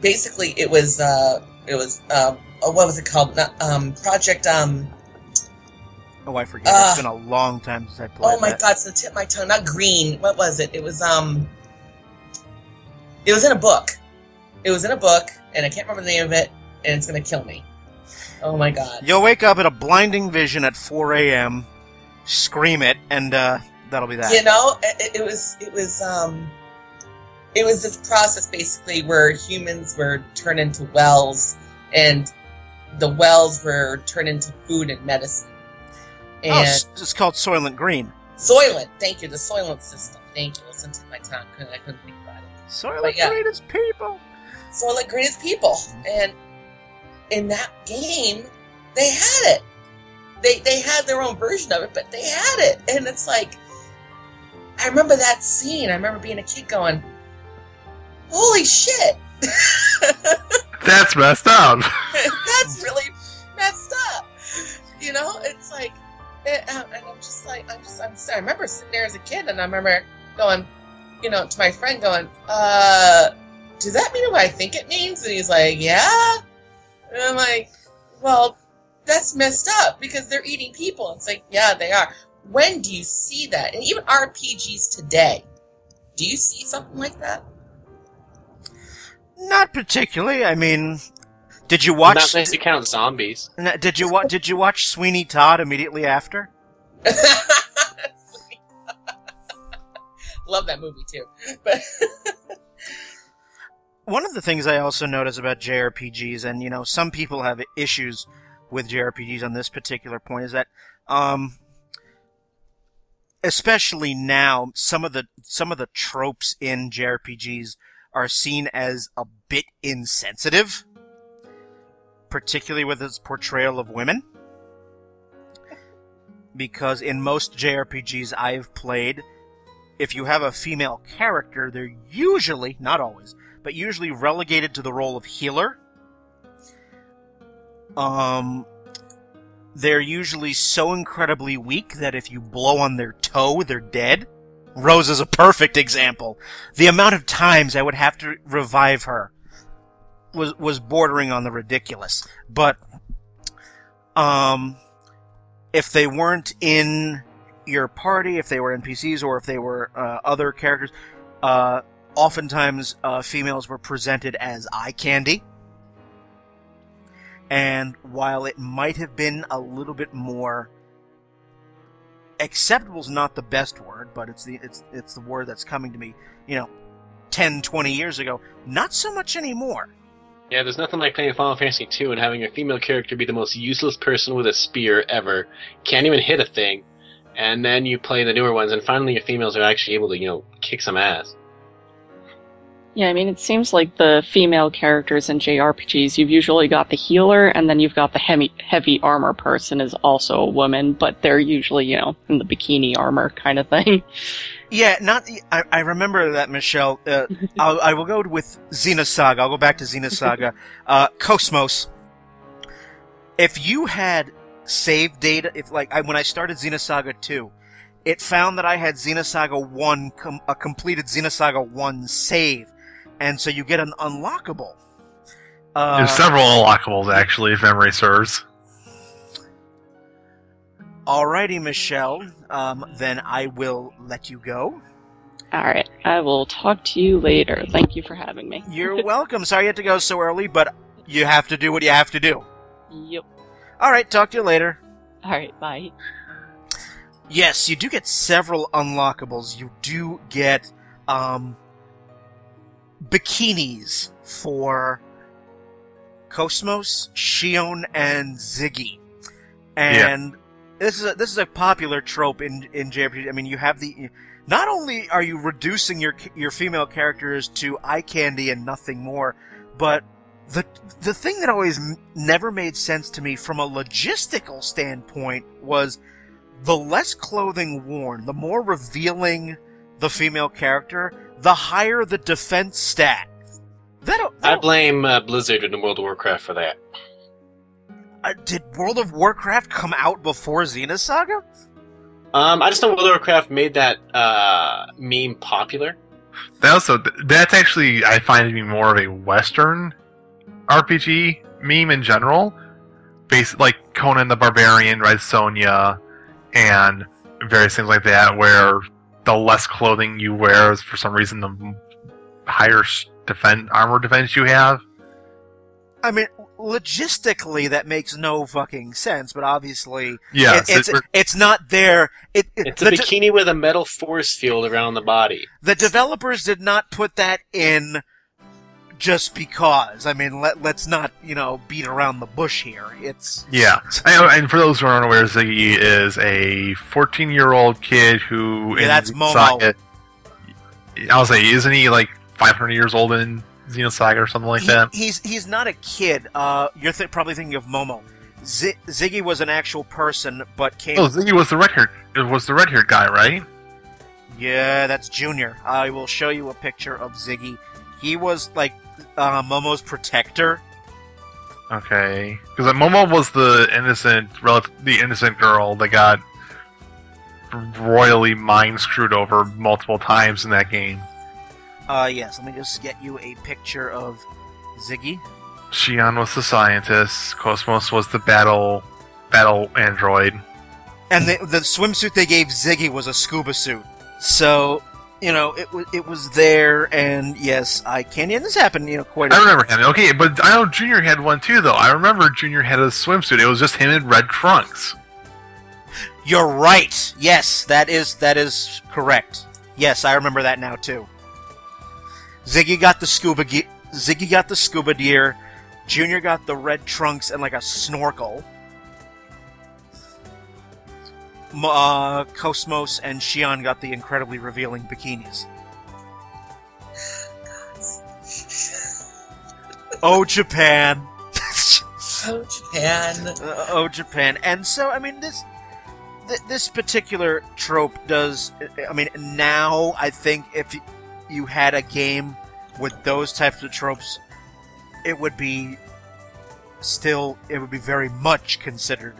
C: basically it was, uh, it was, uh, oh, what was it called? Not, um, Project, um,
A: Oh, I forget.
C: Ah.
A: it's been a long time since I played
C: oh my
A: that.
C: god, it's the tip of my tongue. Not green. What was it? It was um. It was in a book. It was in a book, and I can't remember the name of it, and it's gonna kill me. Oh my god.
A: You'll wake up in a blinding vision at 4 a.m., scream it, and uh, that'll be that.
C: You know, it, it was it was um. It was this process basically where humans were turned into Wels, and the Wels were turned into food and medicine.
A: oh,
C: And
A: s- it's called Soylent Green.
C: Soylent, thank you, the Soylent system. Thank you. Listen to my tongue. I couldn't think about it.
A: Soylent
C: yeah.
A: Green is people.
C: Soylent Green is people, and in that game, they had it. They they had their own version of it, but they had it, and it's like, I remember that scene. I remember being a kid going, "Holy shit, <laughs>
B: That's messed up. <laughs>
C: that's really messed up." You know, it's like, and, uh, and I'm just like, I'm just, I'm. I remember sitting there as a kid, and I remember going, you know, to my friend going, uh, does that mean what I think it means? And he's like, yeah. And I'm like, well, that's messed up because they're eating people. It's like, yeah, they are. When do you see that? And even RPGs today, do you see something like that?
A: Not particularly. I mean, Did you watch?
D: Not
A: watch?
D: unless you count zombies.
A: Did you wa- Did you watch Sweeney Todd immediately after? <laughs>
C: Love that movie too. But <laughs>
A: One of the things I also notice about JRPGs, and you know, some people have issues with JRPGs on this particular point, is that, um, especially now, some of the some of the tropes in JRPGs are seen as a bit insensitive, particularly with its portrayal of women. Because in most JRPGs I've played, if you have a female character, they're usually, not always, but usually relegated to the role of healer. Um, they're usually so incredibly weak that if you blow on their toe, they're dead. Rose is a perfect example. The amount of times I would have to revive her was was bordering on the ridiculous. But um, if they weren't in your party, if they were NPCs or if they were uh, other characters, uh, oftentimes uh, females were presented as eye candy. And while it might have been a little bit more acceptable is not the best word, but it's the it's it's the word that's coming to me, you know, 10, 20 years ago. Not so much anymore.
D: Yeah, there's nothing like playing Final Fantasy II and having a female character be the most useless person with a spear ever. Can't even hit a thing. And then you play the newer ones, and finally your females are actually able to, you know, kick some ass.
E: Yeah, I mean, it seems like the female characters in JRPGs, you've usually got the healer, and then you've got the heavy, heavy armor person is also a woman, but they're usually, you know, in the bikini armor kind of thing. <laughs>
A: Yeah, not. I, I remember that, Michelle. Uh, <laughs> I'll, I will go with Xenosaga. I'll go back to Xenosaga. uh, KOS-MOS. If you had saved data, if like I, when I started Xenosaga 2, it found that I had Xenosaga 1, com- a completed Xenosaga 1 save. And so you get an unlockable. Uh,
B: There's several unlockables actually, if memory serves.
A: Alrighty, Michelle. Um, then I will let you go.
E: Alright, I will talk to you later. Thank you for having me.
A: You're <laughs> welcome. Sorry you had to go so early, but you have to do what you have to do.
E: Yep.
A: Alright, talk to you later.
E: Alright, bye.
A: Yes, you do get several unlockables. You do get, um, bikinis for KOS-MOS, Shion, and Ziggy. And this is a, this is a popular trope in in JRPG. I mean, you have the not only are you reducing your your female characters to eye candy and nothing more, but the the thing that always m- never made sense to me from a logistical standpoint was the less clothing worn, the more revealing the female character, the higher the defense stat. That,
D: I blame uh, Blizzard in World of Warcraft for that.
A: uh, did World of Warcraft come out before Xenosaga?
D: Um, I just know World of Warcraft made that uh, meme popular.
B: That also that's actually I find to be more of a Western RPG meme in general. Based like Conan the Barbarian, Red Sonja, and various things like that, where the less clothing you wear is for some reason the higher defense armor defense you have.
A: I mean, logistically, that makes no fucking sense. But obviously,
B: Yeah,
A: it, it's it's not there. It, it-
D: It's a
A: the, de-
D: bikini with a metal force field around the body.
A: the developers did not put that in just because. I mean, let let's not you know beat around the bush here. It's
B: Yeah, and for those who aren't aware, Ziggy is a 14-year-old kid who.
A: Yeah, that's Momo.
B: Xenosaga- I'll say, isn't he like 500 years old in Xenosaga or something like
A: He-
B: that?
A: He's he's not a kid. Uh, you're th- probably thinking of Momo. Z- Ziggy was an actual person, but came.
B: Oh, Ziggy was the red hair was the red haired guy, right?
A: Yeah, that's Junior. I will show you a picture of Ziggy. He was like uh, Momo's protector.
B: Okay, because Momo was the innocent, rel- the innocent girl that got royally mind screwed over multiple times in that game.
A: Uh, yes. Let me just get you a picture of Ziggy.
B: Shion was the scientist. KOS-MOS was the battle battle android.
A: And the, the swimsuit they gave Ziggy was a scuba suit. So, you know, it was it was there, and yes, I can. And this happened, you know, quite.
B: I remember him. Okay, but I know Junior had one too, though. I remember Junior had a swimsuit. It was just him in red trunks.
A: You're right. Yes, that is that is correct. Yes, I remember that now too. Ziggy got the scuba ge- Ziggy got the scuba gear. Junior got the red trunks and like a snorkel. Uh, KOS-MOS and Shion got the incredibly revealing bikinis. Oh, Japan! <laughs>
C: Oh, Japan.
A: Uh, oh Japan and so I mean this th- this particular trope does I mean now I think if you had a game with those types of tropes it would be still it would be very much considered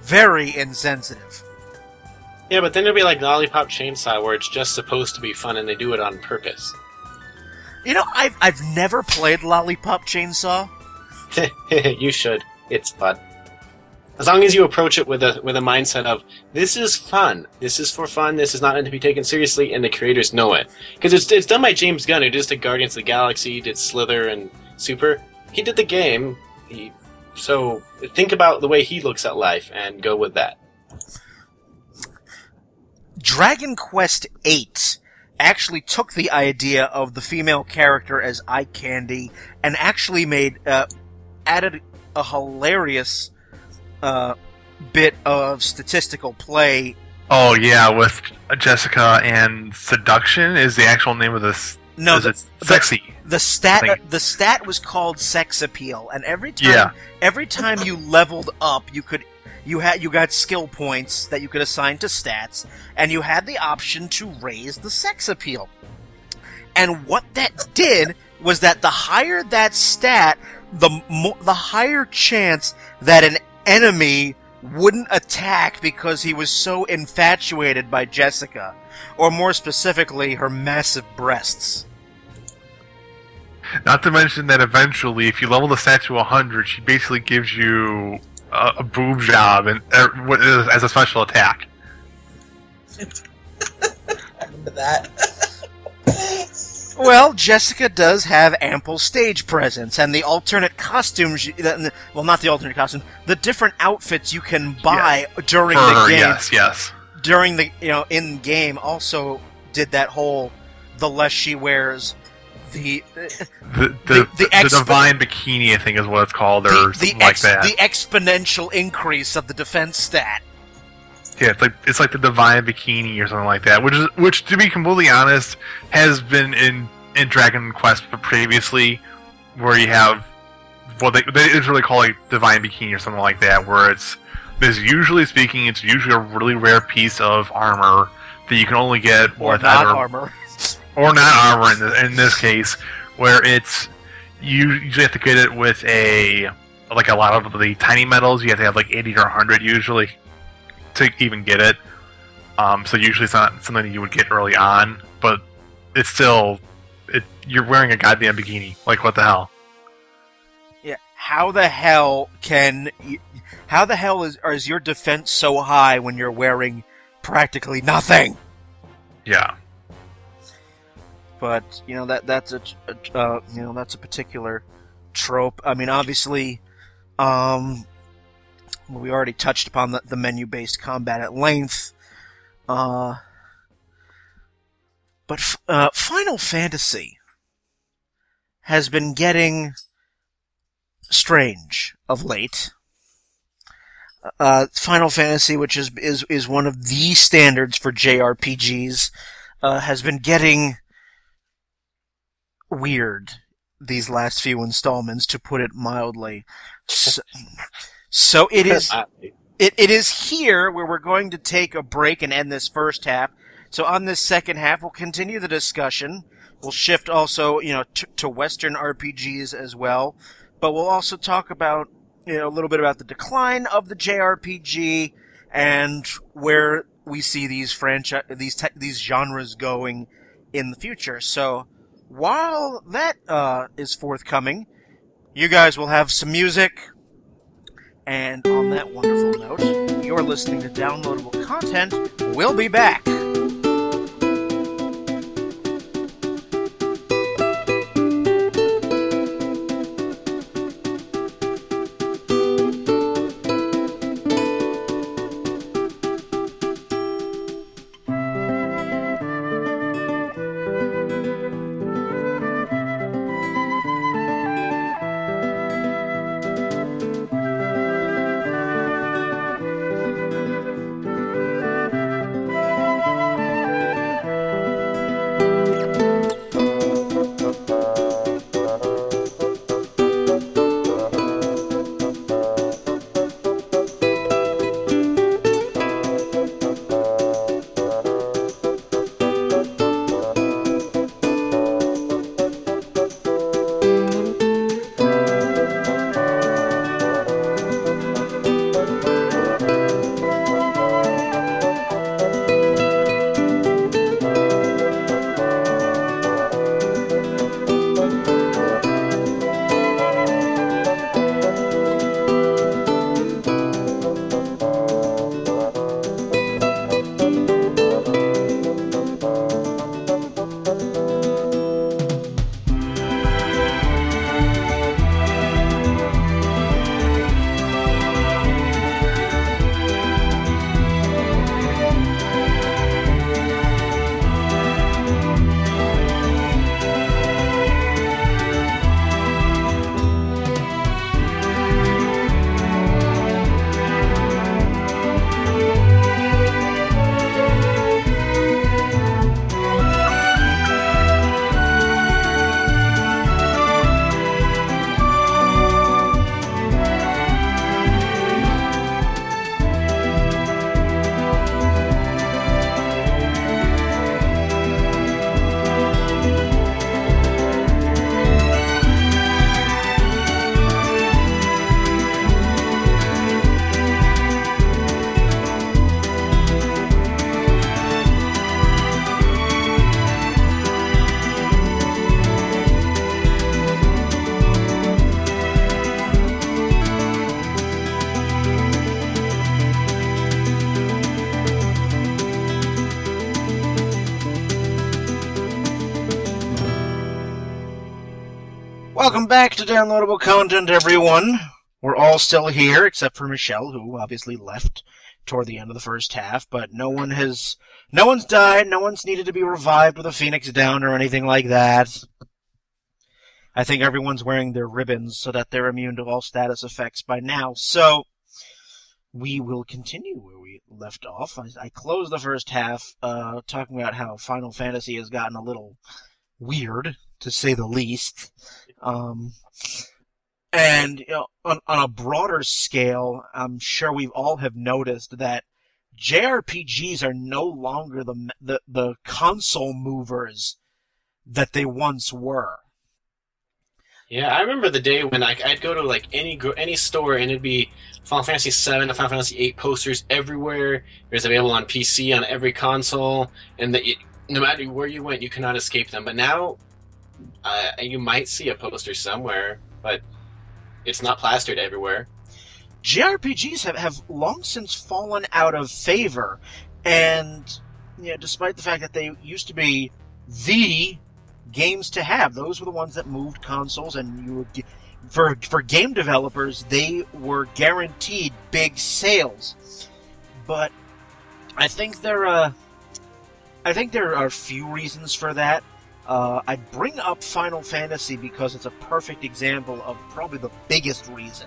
A: very insensitive
D: Yeah, but then it'll be like Lollipop Chainsaw, where it's just supposed to be fun and they do it on purpose.
A: you know I've I've never played Lollipop Chainsaw <laughs>
D: you should. It's fun. As long as you approach it with a with a mindset of this is fun, this is for fun, this is not meant to be taken seriously, and the creators know it because it's it's done by James Gunn, who did Guardians of the Galaxy, did Slither and Super. He did the game. He, so think about the way he looks at life and go with that.
A: Dragon Quest VIII actually took the idea of the female character as eye candy and actually made uh, added a hilarious uh, bit of statistical play.
B: Oh yeah, with Jessica and seduction is the actual name of this.
A: No, the,
B: sexy?
A: the stat
B: Thing.
A: the stat was called sex appeal, and every time
B: Yeah.
A: every time you leveled up, you could you had you got skill points that you could assign to stats, and you had the option to raise the sex appeal. And what that did was that the higher that stat, the mo- the higher chance that an enemy wouldn't attack because he was so infatuated by Jessica, or more specifically, her massive breasts.
B: Not to mention that eventually, if you level the stat to 100, she basically gives you a, a boob job and uh, as a special attack.
C: I <laughs> remember that. <laughs>
A: Well, Jessica does have ample stage presence, and the alternate costumes, you- well, not the alternate costume, the different outfits you can buy during
B: For
A: the
B: her,
A: game,
B: yes, yes.
A: during the, you know, in game also did that whole, the less she wears, the,
B: The,
A: The-
B: the,
A: the
B: the,
A: expo-
B: divine bikini, I think, is what it's called, or
A: the,
B: something like that.
A: the exponential increase of the defense stat.
B: Yeah, it's like it's like the divine bikini or something like that. Which is which, to be completely honest, has been in in Dragon Quest previously, where you have well, they they it's really called like divine bikini or something like that, where it's there's usually speaking, it's usually a really rare piece of armor that you can only get
A: Or
B: with
A: not
B: either
A: armor. <laughs>
B: or not armor in, the, in this case, where it's you usually have to get it with a like a lot of the tiny metals. You have to have like eighty or hundred usually to even get it. Um, so usually it's not something you would get early on, but it's still it. You're wearing a goddamn bikini. Like what the hell?
A: Yeah. How the hell can you, how the hell is is your defense so high when you're wearing practically nothing?
B: Yeah.
A: But you know that that's a, a uh, you know that's a particular trope. I mean, obviously, um, we already touched upon the, the menu-based combat at length. Uh, but f- uh, Final Fantasy has been getting strange of late. Uh, Final Fantasy, which is is is one of the standards for JRPGs, uh, has been getting weird these last few installments, to put it mildly. So, so it is <laughs> it, it is here where we're going to take a break and end this first half. So on this second half, we'll continue the discussion. We'll shift also, you know, t- to Western RPGs as well, but we'll also talk about, you know, a little bit about the decline of the JRPG and where we see these franchise, these te- these genres going in the future. So while that uh, is forthcoming, you guys will have some music. And on that wonderful note, you're listening to downloadable content. We'll be back. Back to downloadable content, everyone. We're all still here, except for Michelle, who obviously left toward the end of the first half. But no one has, no one's died. No one's needed to be revived with a phoenix down or anything like that. I think everyone's wearing their ribbons so that they're immune to all status effects by now. So we will continue where we left off. I, I closed the first half uh, talking about how Final Fantasy has gotten a little weird, to say the least. Um, and you know, on, on a broader scale, I'm sure we all have noticed that JRPGs are no longer the the, the console movers that they once were.
D: Yeah, I remember the day when I'd go to like any any store and it'd be Final Fantasy VII and Final Fantasy VIII posters everywhere. It was available on PC on every console, and that no matter where you went, you cannot escape them. But now, uh, you might see a poster somewhere, but it's not plastered everywhere.
A: JRPGs have, have long since fallen out of favor, and you know, despite the fact that they used to be the games to have, those were the ones that moved consoles, and you would, for for game developers, they were guaranteed big sales. But I think there, uh, I think there are few reasons for that. Uh, I bring up Final Fantasy because it's a perfect example of probably the biggest reason.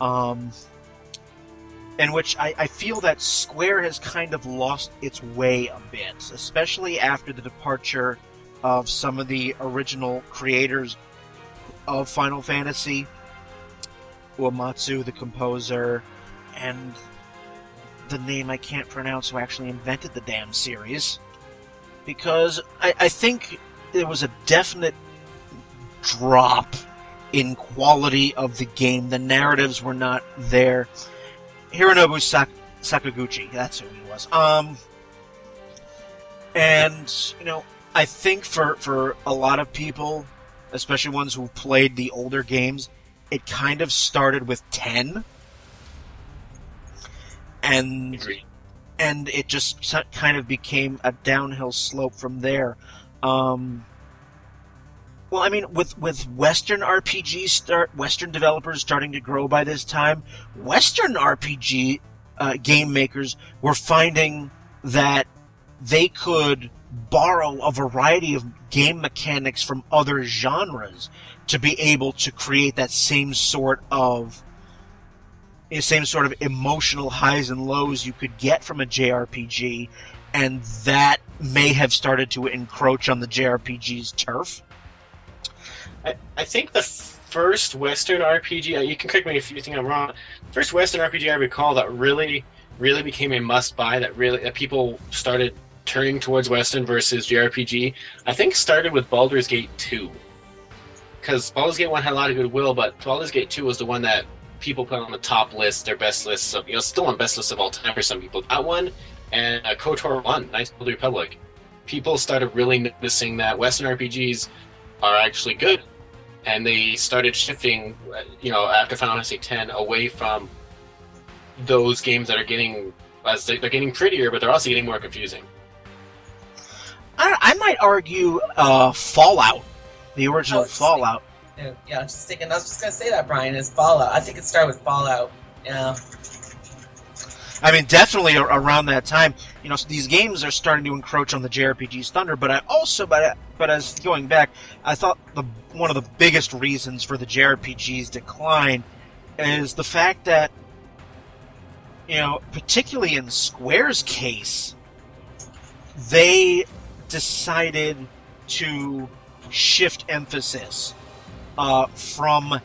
A: Um, in which I, I feel that Square has kind of lost its way a bit, especially after the departure of some of the original creators of Final Fantasy. Uematsu, the composer, and the name I can't pronounce who actually invented the damn series. Because I, I think there was a definite drop in quality of the game. The narratives were not there. Hironobu Sak- Sakaguchi, that's who he was. Um, and you know, I think for for a lot of people, especially ones who played the older games, it kind of started with ten, and and it just kind of became a downhill slope from there. Um, well, I mean, with with Western RPGs start Western developers starting to grow by this time, Western RPG uh, game makers were finding that they could borrow a variety of game mechanics from other genres to be able to create that same sort of same sort of emotional highs and lows you could get from a JRPG, and that may have started to encroach on the JRPG's turf.
D: I, I think the first Western RPG, uh, you can correct me if you think I'm wrong. First Western RPG I recall that really, really became a must-buy. That really that people started turning towards Western versus JRPG. I think started with Baldur's Gate 2, because Baldur's Gate 1 had a lot of goodwill, but Baldur's Gate 2 was the one that people put on the top list, their best lists of, you know, still on best lists of all time for some people. That one and uh, KOTOR 1, Knights of the Republic. People started really noticing that Western RPGs are actually good and they started shifting, you know, after Final Fantasy X away from those games that are getting as they, they're getting prettier, but they're also getting more confusing.
A: I, I might argue uh, Fallout, the original
C: Oh,
A: Fallout.
C: Yeah, yeah, I was just thinking. I was just gonna say that, Brian, is Fallout. I think it started with Fallout. Yeah.
A: I mean, definitely around that time, you know, these games are starting to encroach on the JRPG's thunder. But I also, but but as going back, I thought the one of the biggest reasons for the JRPG's decline is the fact that, you know, particularly in Square's case, they decided to shift emphasis uh, from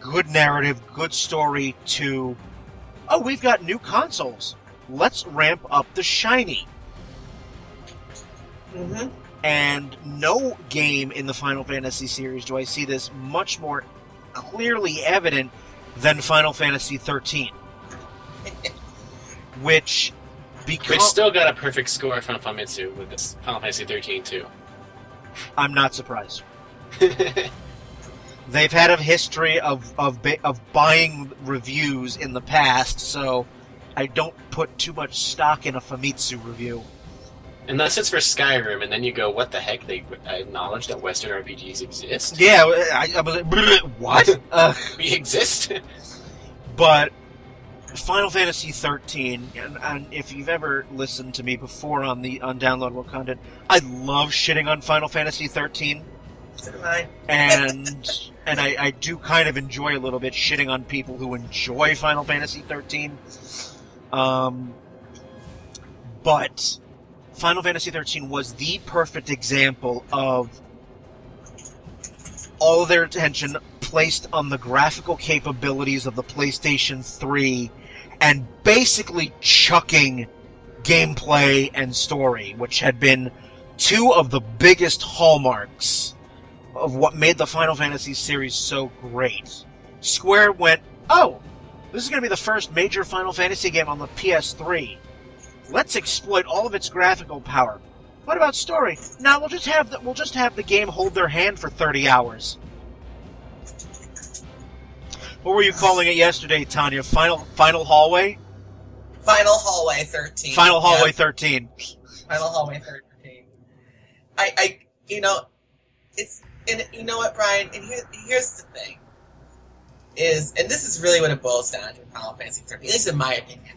A: good narrative, good story to oh, we've got new consoles. Let's ramp up the shiny.
C: Mm-hmm.
A: And no game in the Final Fantasy series do I see this much more clearly evident than Final Fantasy 13. <laughs> Which because
D: Which still got a perfect score from Famitsu with this Final Fantasy 13 too.
A: I'm not surprised. <laughs> They've had a history of of of buying reviews in the past, so I don't put too much stock in a Famitsu review.
D: unless it's for Skyrim, and then you go, what the heck? They acknowledge that Western RPGs exist.
A: Yeah, I, I was like, what? <laughs> uh,
D: We exist.
A: but Final Fantasy 13, and, and if you've ever listened to me before on the undownloadable content, I love shitting on Final Fantasy 13. And and I, I do kind of enjoy a little bit shitting on people who enjoy Final Fantasy 13. Um, but Final Fantasy 13 was the perfect example of all their attention placed on the graphical capabilities of the PlayStation 3 and basically chucking gameplay and story, which had been two of the biggest hallmarks of what made the Final Fantasy series so great. Square went, "Oh, this is going to be the first major Final Fantasy game on the PS3. Let's exploit all of its graphical power. What about story? Now we'll just have the, we'll just have the game hold their hand for 30 hours." What were you calling it yesterday, Tanya? Final Final Hallway?
C: Final Hallway 13.
A: Final Hallway
C: Yeah,
A: 13.
C: Final Hallway 13. I, I, you know, it's, and you know what, Brian? And here, here's the thing. Is, and this is really what it boils down to in Final Fantasy 13, at least in my opinion.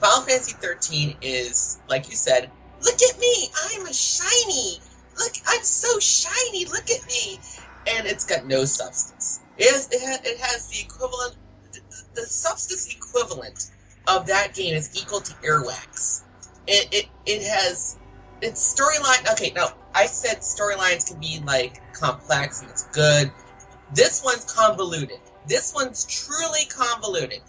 C: Final Fantasy 13 is, like you said, look at me, I'm a shiny. Look, I'm so shiny, look at me. And it's got no substance. It has, it has, it has the equivalent, the, the substance equivalent of that game is equal to earwax. It, it, it has, its storyline, okay, no, I said storylines can be like complex and it's good. This one's convoluted. This one's truly convoluted.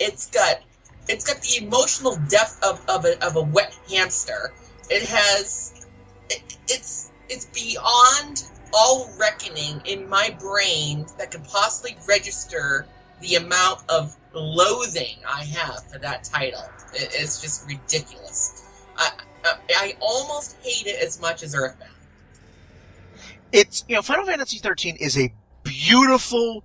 C: It's got, it's got the emotional depth of, of, a, of a wet hamster. It has, it, it's, it's beyond all reckoning in my brain that could possibly register the amount of loathing I have for that title. It, it's just ridiculous. I, I, almost hate it as much as Earthbound.
A: it's you know Final Fantasy 13 is a beautiful,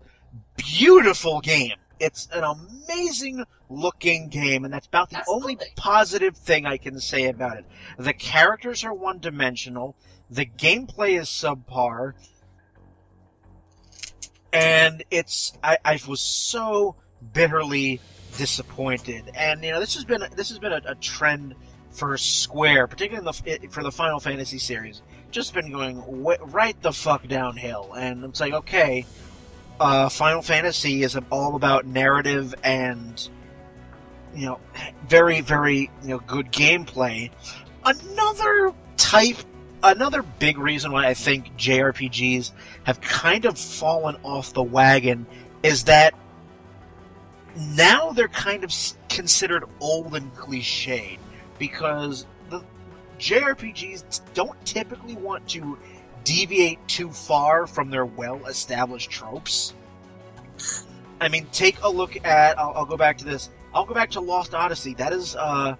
A: beautiful game. It's an amazing looking game, and that's about the only positive thing I can say about it. The characters are one dimensional, the gameplay is subpar, and it's I, I was so bitterly disappointed. And you know this has been this has been a, a trend for Square, particularly the, for the Final Fantasy series just been going w- right the fuck downhill. And it's like, okay, uh, Final Fantasy is all about narrative and, you know, very, very, you know, good gameplay. Another type, another big reason why I think JRPGs have kind of fallen off the wagon is that now they're kind of considered old and cliched because the JRPGs don't typically want to deviate too far from their well-established tropes. I mean, take a look at. I'll, I'll go back to this. I'll go back to Lost Odyssey. That is uh,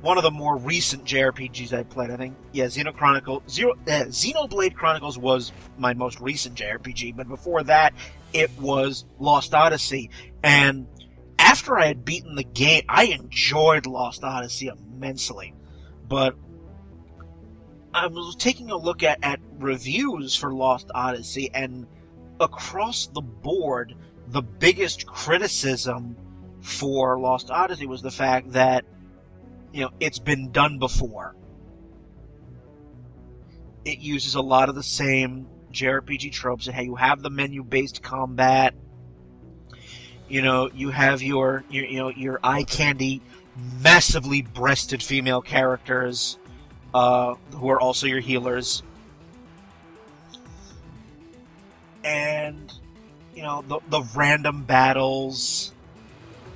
A: one of the more recent JRPGs I played. I think, yeah, Xeno Chronicle, Zero, uh, Xenoblade Chronicles was my most recent JRPG, but before that, it was Lost Odyssey. And after I had beaten the game, I enjoyed Lost Odyssey immensely. But I was taking a look at, at reviews for Lost Odyssey, and across the board, the biggest criticism for Lost Odyssey was the fact that, you know, it's been done before. It uses a lot of the same JRPG tropes, and how you have the menu-based combat. You know, you have your, your you know your eye candy massively breasted female characters uh, who are also your healers. And, you know, the, the random battles.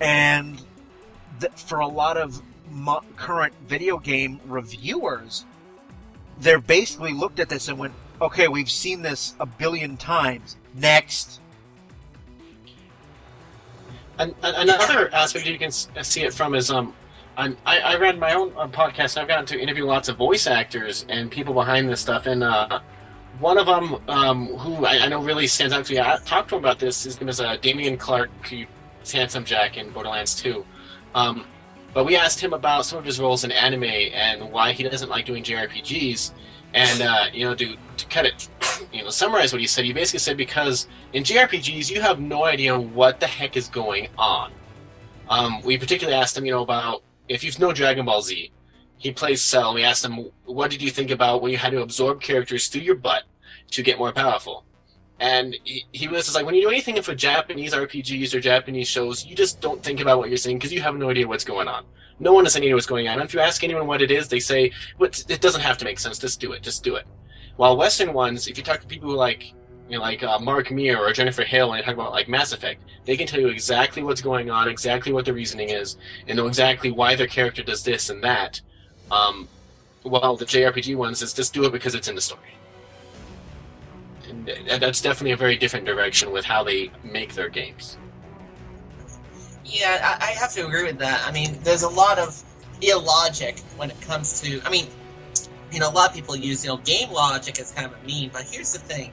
A: And th- for a lot of mo- current video game reviewers, they're basically looked at this and went, okay, we've seen this a billion times. Next.
D: An- an- another aspect you can see it from is um, I'm, I, I ran my own uh, podcast. and I've gotten to interview lots of voice actors and people behind this stuff. And uh, one of them, um, who I, I know really stands out to me, I talked to him about this. His name is uh, Dameon Clarke, who's Handsome Jack in Borderlands 2. Um, But we asked him about some of his roles in anime and why he doesn't like doing JRPGs. And uh, you know, to to cut it, you know, summarize what he said, he basically said because in JRPGs you have no idea what the heck is going on. Um, we particularly asked him, you know, about if you know Dragon Ball Z. He plays Cell. We asked him, what did you think about when you had to absorb characters through your butt to get more powerful? And he, he was like, when you do anything for Japanese RPGs or Japanese shows, you just don't think about what you're saying because you have no idea what's going on. No one has any idea what's going on. And if you ask anyone what it is, they say, it doesn't have to make sense. Just do it. Just do it. While Western ones, if you talk to people who like, you know, like uh, Mark Meer or Jennifer Hale, and they talk about like Mass Effect, they can tell you exactly what's going on, exactly what the reasoning is, and know exactly why their character does this and that. Um, while the JRPG ones is just do it because it's in the story. And that's definitely a very different direction with how they make their games.
C: Yeah, I, I have to agree with that. I mean, there's a lot of illogic when it comes to. I mean, you know, a lot of people use you know game logic as kind of a meme, but here's the thing.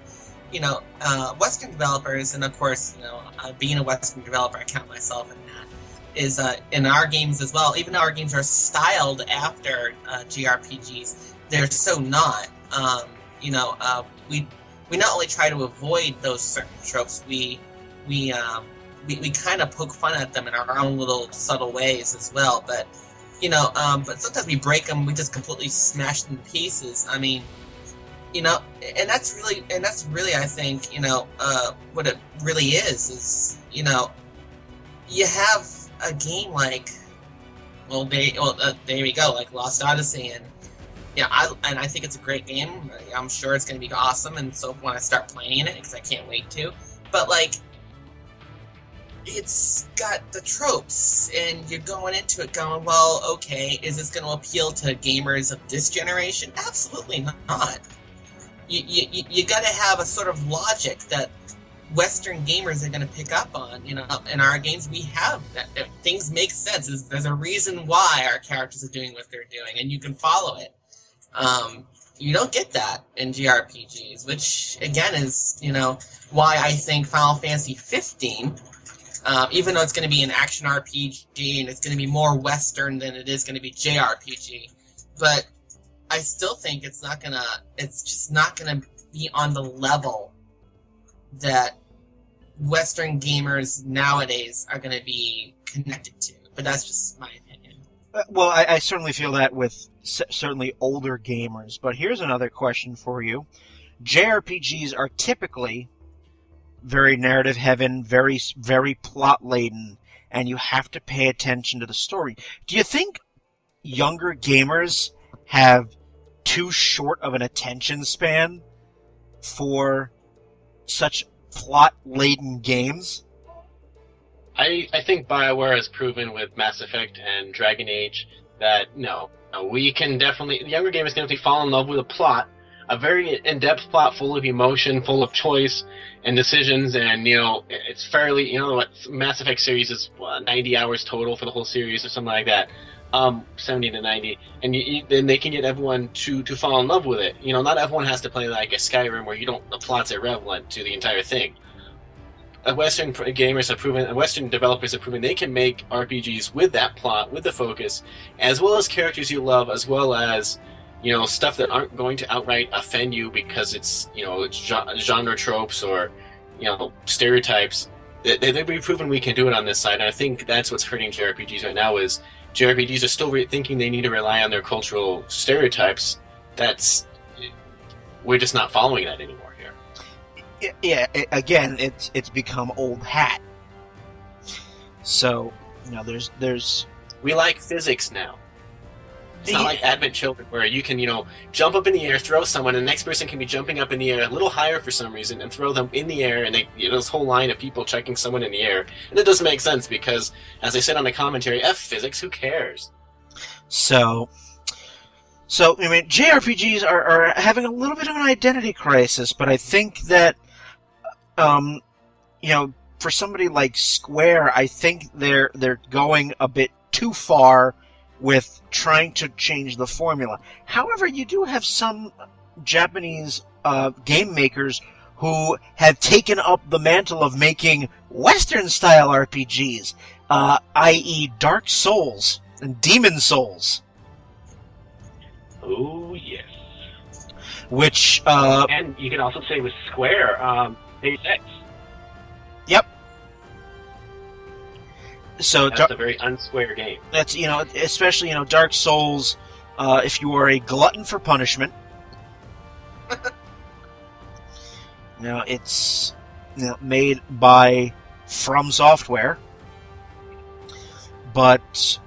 C: You know, uh, Western developers, and of course, you know, uh, being a Western developer, I count myself in that. Is uh, in our games as well. Even though our games are styled after uh, JRPGs, they're so not. Um, you know, uh, we we not only try to avoid those certain tropes, we we um, we, we kind of poke fun at them in our own little subtle ways as well. But you know, um, but sometimes we break them. We just completely smash them to pieces. I mean, you know, and that's really and that's really I think you know uh, what it really is is you know you have a game like well, they, well uh, there we go like Lost Odyssey and yeah, I, and I think it's a great game. I'm sure it's going to be awesome, and so when I start playing it, because I can't wait to. But like, it's got the tropes, and you're going into it going, well, okay, is this going to appeal to gamers of this generation? Absolutely not. You you, you got to have a sort of logic that Western gamers are going to pick up on. You know, in our games, we have that, that things make sense. There's, there's a reason why our characters are doing what they're doing, and you can follow it. Um, you don't get that in JRPGs, which again is you know why I think Final Fantasy 15, um, even though it's going to be an action RPG and it's going to be more Western than it is going to be JRPG, but I still think it's not gonna. It's just not gonna be on the level that Western gamers nowadays are going to be connected to. But that's just my opinion.
A: Uh, well, I, I certainly feel that with c- certainly older gamers. But here's another question for you: JRPGs are typically very narrative heavy, very very plot laden, and you have to pay attention to the story. Do you think younger gamers have too short of an attention span for such plot laden games?
D: I, I think BioWare has proven with Mass Effect and Dragon Age that no, no we can definitely, younger gamers can definitely fall in love with a plot, a very in depth plot full of emotion, full of choice and decisions, and you know, it's fairly, you know, what Mass Effect series is what, 90 hours total for the whole series or something like that. Um, 70 to 90, and you, then they can get everyone to to fall in love with it. You know, not everyone has to play like a Skyrim where you don't the plot's irrelevant to the entire thing. Uh, Western gamers have proven, Western developers have proven they can make RPGs with that plot, with the focus, as well as characters you love, as well as you know stuff that aren't going to outright offend you because it's you know it's genre tropes or you know stereotypes. They, they've proven we can do it on this side, and I think that's what's hurting JRPGs right now is JRPGs are still re- thinking they need to rely on their cultural stereotypes. That's we're just not following that anymore here.
A: Yeah, again, it's it's become old hat. So, you know, there's there's
D: we like physics now. It's not like Advent Children where you can, you know, jump up in the air, throw someone, and the next person can be jumping up in the air a little higher for some reason and throw them in the air, and they, you know, this whole line of people checking someone in the air. And it doesn't make sense because, as I said on the commentary, F physics, who cares?
A: So, so I mean, JRPGs are, are having a little bit of an identity crisis, but I think that, um, you know, for somebody like Square, I think they're they're going a bit too far with trying to change the formula. However, you do have some Japanese uh, game makers who have taken up the mantle of making Western style RPGs, uh, i.e., Dark Souls. And Demon Souls,
D: Oh yes.
A: which uh,
D: And you can also say with Square, um, Deus Ex.
A: So
D: That's
A: Dar-
D: a very unsquare game.
A: that's you know especially you know Dark Souls. Uh, if you are a glutton for punishment, <laughs> you know it's you know, made by From Software, but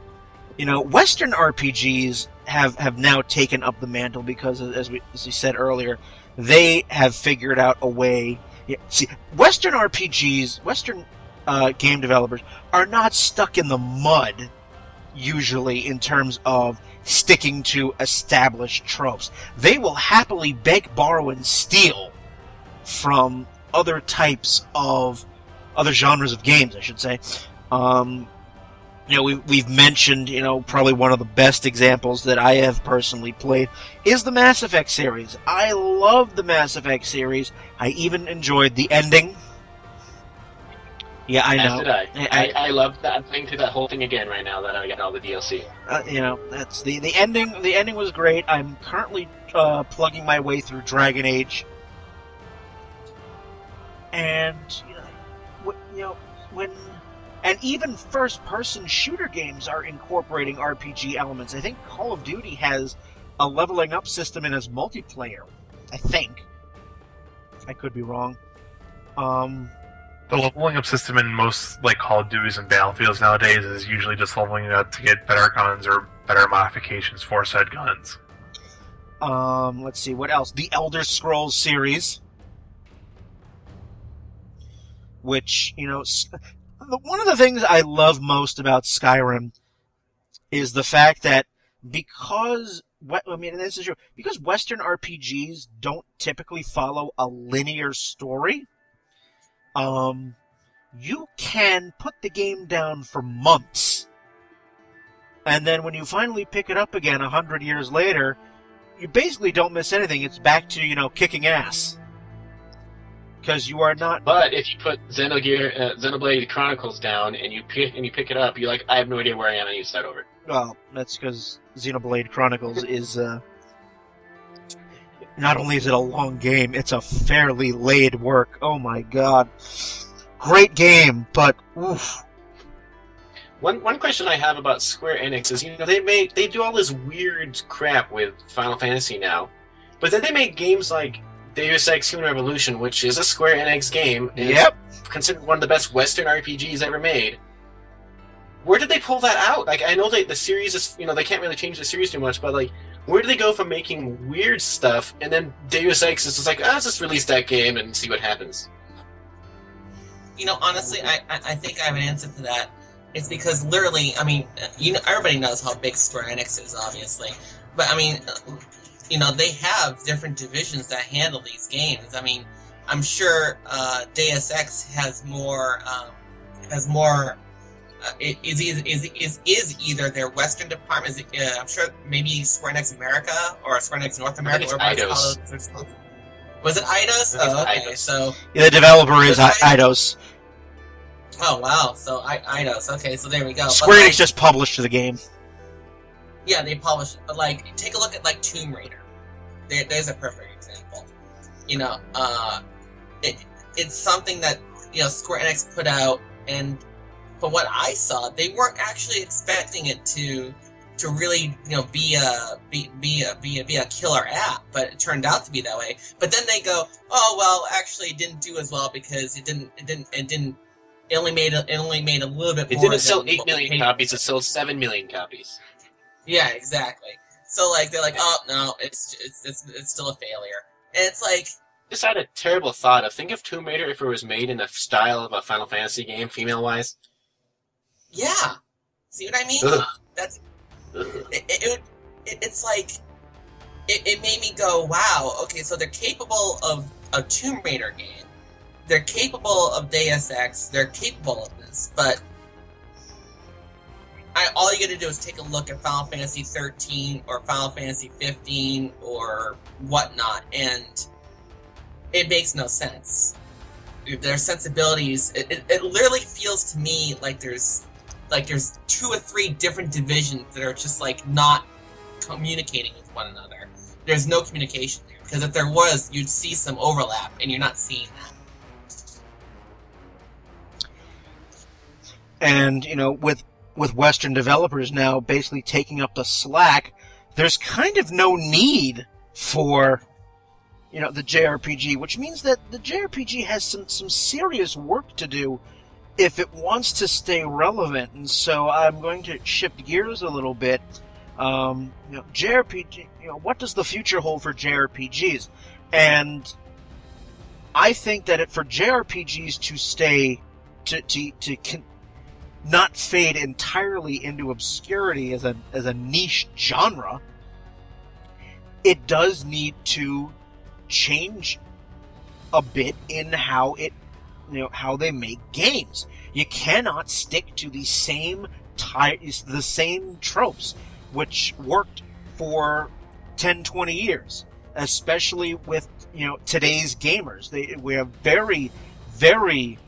A: you know Western RPGs have have now taken up the mantle because as we as we said earlier, they have figured out a way. Yeah, see, Western RPGs, Western uh, game developers are not stuck in the mud usually in terms of sticking to established tropes. They will happily beg, borrow, and steal from other types of other genres of games, I should say. Um, you know, we've, we've mentioned, you know, probably one of the best examples that I have personally played is the Mass Effect series. I love the Mass Effect series. I even enjoyed the ending. Yeah, I know.
D: did I.
A: I-
D: I, I love that. I'm playing through that whole thing again right now that I got all the DLC.
A: uh, you know that's the the ending the ending was great i'm currently uh, plugging my way through dragon age and you know, you know when and even first person shooter games are incorporating rpg elements i think call of duty has a leveling up system in its multiplayer i think i could be wrong um
B: The leveling up system in most like Call of Duties and Battlefields nowadays is usually just leveling up to get better guns or better modifications for said guns.
A: Um, let's see what else. The Elder Scrolls series, which you know, one of the things I love most about Skyrim is the fact that because what I mean, this is true because Western RPGs don't typically follow a linear story. Um, you can put the game down for months. And then when you finally pick it up again a hundred years later, you basically don't miss anything. It's back to you know kicking ass because you are not.
D: But if you put Xenogear, uh, Xenoblade Chronicles down and you pick and you pick it up, you're like, I have no idea where I am. I need to start over.
A: Well, that's because Xenoblade Chronicles is. Uh, not only is it a long game, it's a fairly laid work. Oh my god, great game, but oof.
D: One one question I have about Square Enix is, you know, they make they do all this weird crap with Final Fantasy now, but then they make games like Deus Ex: Human Revolution, which is a Square Enix game, and
A: Yep.
D: considered one of the best Western RPGs ever made. Where did they pull that out? Like, I know they, the series is, you know, they can't really change the series too much, but like, where do they go from making weird stuff and then Deus Ex is just like, ah, let's just release that game and see what happens?
C: You know, honestly, I, I think I have an answer to that. It's because literally, I mean, you know, everybody knows how big Square Enix is, obviously, but I mean, you know, they have different divisions that handle these games. I mean, I'm sure uh, Deus Ex has more um, has more. Uh, is, is is is is either their Western department? Is it, uh, I'm sure maybe Square Enix America or Square Enix North America.
D: it's
C: or whatever it's
D: Eidos.
C: called. It's called- Was it Eidos?
D: I think it's
C: Oh, okay.
D: Eidos.
C: So
A: Yeah, the developer is I-
C: I-
A: Eidos.
C: Oh wow! So I Eidos. Okay, so there we go. But,
A: Square
C: like,
A: Enix just published the game.
C: yeah, they publish it. But like, take a look at like Tomb Raider. There, there's a perfect example. You know, uh, it it's something that you know Square Enix put out, and from what I saw, they weren't actually expecting it to to really you know be a be be a be a, be a killer app, but it turned out to be that way. But then they go, oh well, actually, it didn't do as well because it didn't it didn't it didn't. It only made a, it only made a little bit
D: It
C: more.
D: didn't sell
C: than
D: 8
C: what we
D: million copies, it sold 7 million copies.
C: yeah, exactly. So like they're like, oh no, it's it's it's, it's still a failure. And it's like,
D: Just had a terrible thought of think of Tomb Raider if it was made in the style of a Final Fantasy game, female wise.
C: Yeah, see what I mean?
D: Ugh.
C: That's it. it, it, it it's like it, it made me go, wow. Okay, so they're capable of a Tomb Raider game. They're capable of Deus Ex. They're capable of this, but. I, all you gotta do is take a look at Final Fantasy 13 or Final Fantasy 15 or whatnot, and it makes no sense. Their sensibilities, it, it, it literally feels to me like there's like there's two or three different divisions that are just like not communicating with one another. There's no communication there because if there was, you'd see some overlap, and you're not seeing that.
A: and you know with with western developers now basically taking up the slack there's kind of no need for you know the JRPG which means that the JRPG has some some serious work to do if it wants to stay relevant and so I'm going to shift gears a little bit um, you know JRPG you know what does the future hold for JRPGs and I think that it, for JRPGs to stay to to to con- not fade entirely into obscurity as a as a niche genre, it does need to change a bit in how it you know how they make games. You cannot stick to the same ty- the same tropes which worked for 10 20 years, especially with you know today's gamers. They we have very very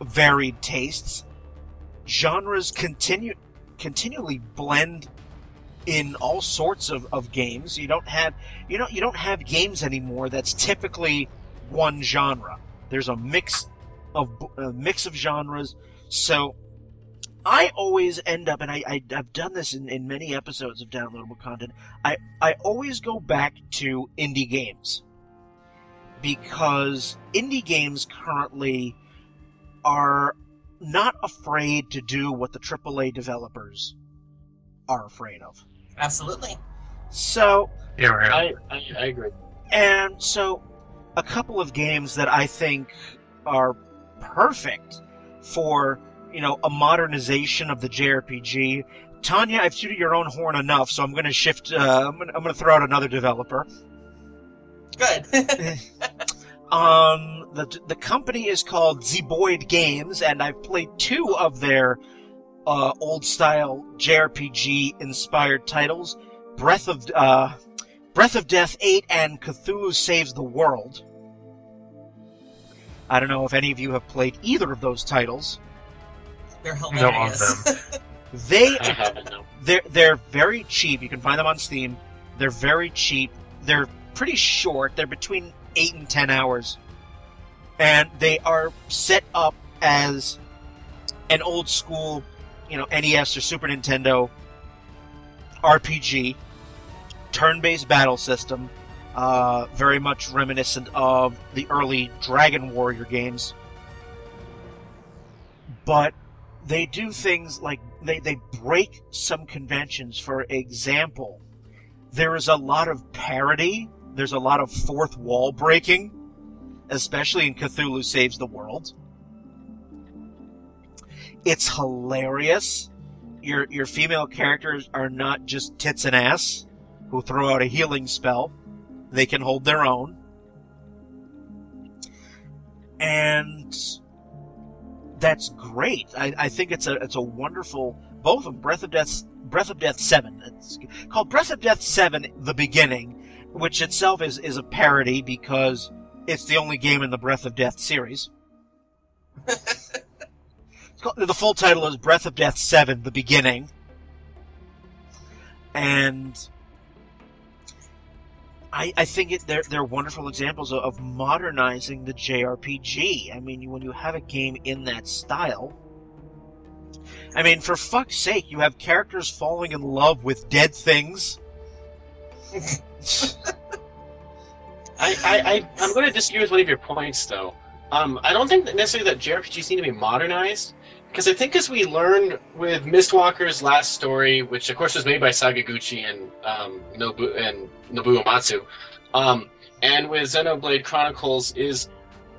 A: varied tastes genres continue continually blend in all sorts of, of games. You don't have you know you don't have games anymore that's typically one genre. There's a mix of a uh, mix of genres. So I always end up, and I, I have done this in, in many episodes of downloadable content. I I always go back to indie games because indie games currently are not afraid to do what the AAA developers are afraid of.
C: Absolutely.
A: So,
B: Yeah, right.
D: I, I, I agree.
A: and so a couple of games that I think are perfect for, you know, a modernization of the JRPG. Tanya, I've tooted your own horn enough, so I'm going to shift. Uh, I'm going to throw out another developer.
C: Good. <laughs> <laughs>
A: Um, the the company is called Zeboyd Games, and I've played two of their uh, old style JRPG inspired titles: Breath of uh, Breath of Death Eight and Cthulhu Saves the World. I don't know if any of you have played either of those titles.
C: They're
B: No, on
C: hilarious.
B: them. <laughs>
A: They
D: I haven't no.
A: they're they're very cheap. You can find them on Steam. They're very cheap. They're pretty short. They're between eight and ten hours, and they are set up as an old school, you know, NES or Super Nintendo RPG, turn-based battle system, uh, very much reminiscent of the early Dragon Warrior games. But they do things like they, they break some conventions. For example, there is a lot of parody, there's a lot of fourth wall breaking, especially in Cthulhu Saves the World. It's hilarious. Your your female characters are not just tits and ass who throw out a healing spell. They can hold their own. And that's great. I, I think it's a it's a wonderful both of them. Breath of Death Breath of Death Seven. It's called Breath of Death Seven: The Beginning, which itself is is a parody because it's the only game in the Breath of Death series. <laughs> It's called, the full title is Breath of Death Seven: The Beginning, and I, I think it, they're they're wonderful examples of, of modernizing the JRPG. I mean, when you have a game in that style, I mean, for fuck's sake, you have characters falling in love with dead things. <laughs>
D: I, I, I, I'm going to disagree with one of your points, though. Um, I don't think that necessarily that JRPGs need to be modernized, because I think as we learned with Mistwalker's last story, which of course was made by Sakaguchi and um, Nobu and Nobuo Uematsu, um, and with Xenoblade Chronicles, is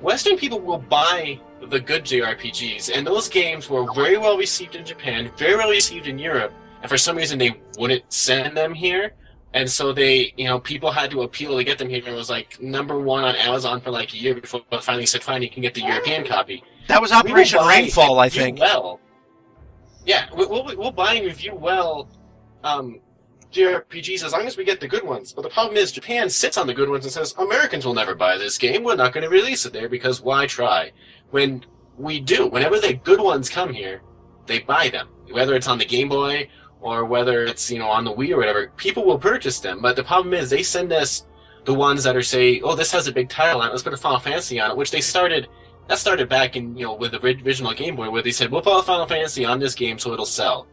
D: Western people will buy the good JRPGs, and those games were very well received in Japan, very well received in Europe, and for some reason they wouldn't send them here. And so they, you know, people had to appeal to get them here. And it was like number one on Amazon for like a year before finally said, fine, you can get the European copy.
A: That was Operation
D: buy
A: Rainfall, I think.
D: Well, yeah, we- we'll, we'll buy and review well um, JRPGs as long as we get the good ones. But the problem is, Japan sits on the good ones and says, Americans will never buy this game. We're not going to release it there because why try? When we do, whenever the good ones come here, they buy them, whether it's on the Game Boy or whether it's you know on the Wii or whatever. People will purchase them, but the problem is they send us the ones that are say, oh, this has a big title on it. Let's put a Final Fantasy on it, which they started. That started back in you know with the original Game Boy, where they said we'll put Final Fantasy on this game so it'll sell,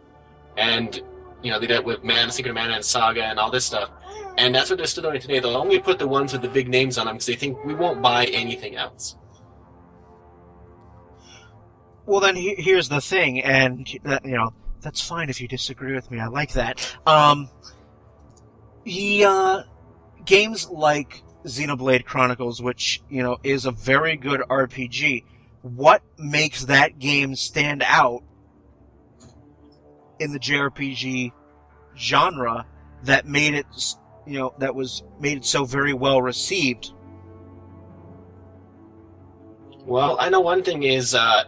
D: and you know they did it with Man, Secret of Mana, and Saga, and all this stuff. And that's what they're still doing today. They'll only put the ones with the big names on them because they think we won't buy anything else.
A: Well, then he- here's the thing, and that, you know that's fine if you disagree with me. I like that. Um, he uh, games like Xenoblade Chronicles, which you know is a very good RPG. What makes that game stand out in the JRPG genre that made it, you know, that was made it so very well received?
D: Well, I know one thing is uh,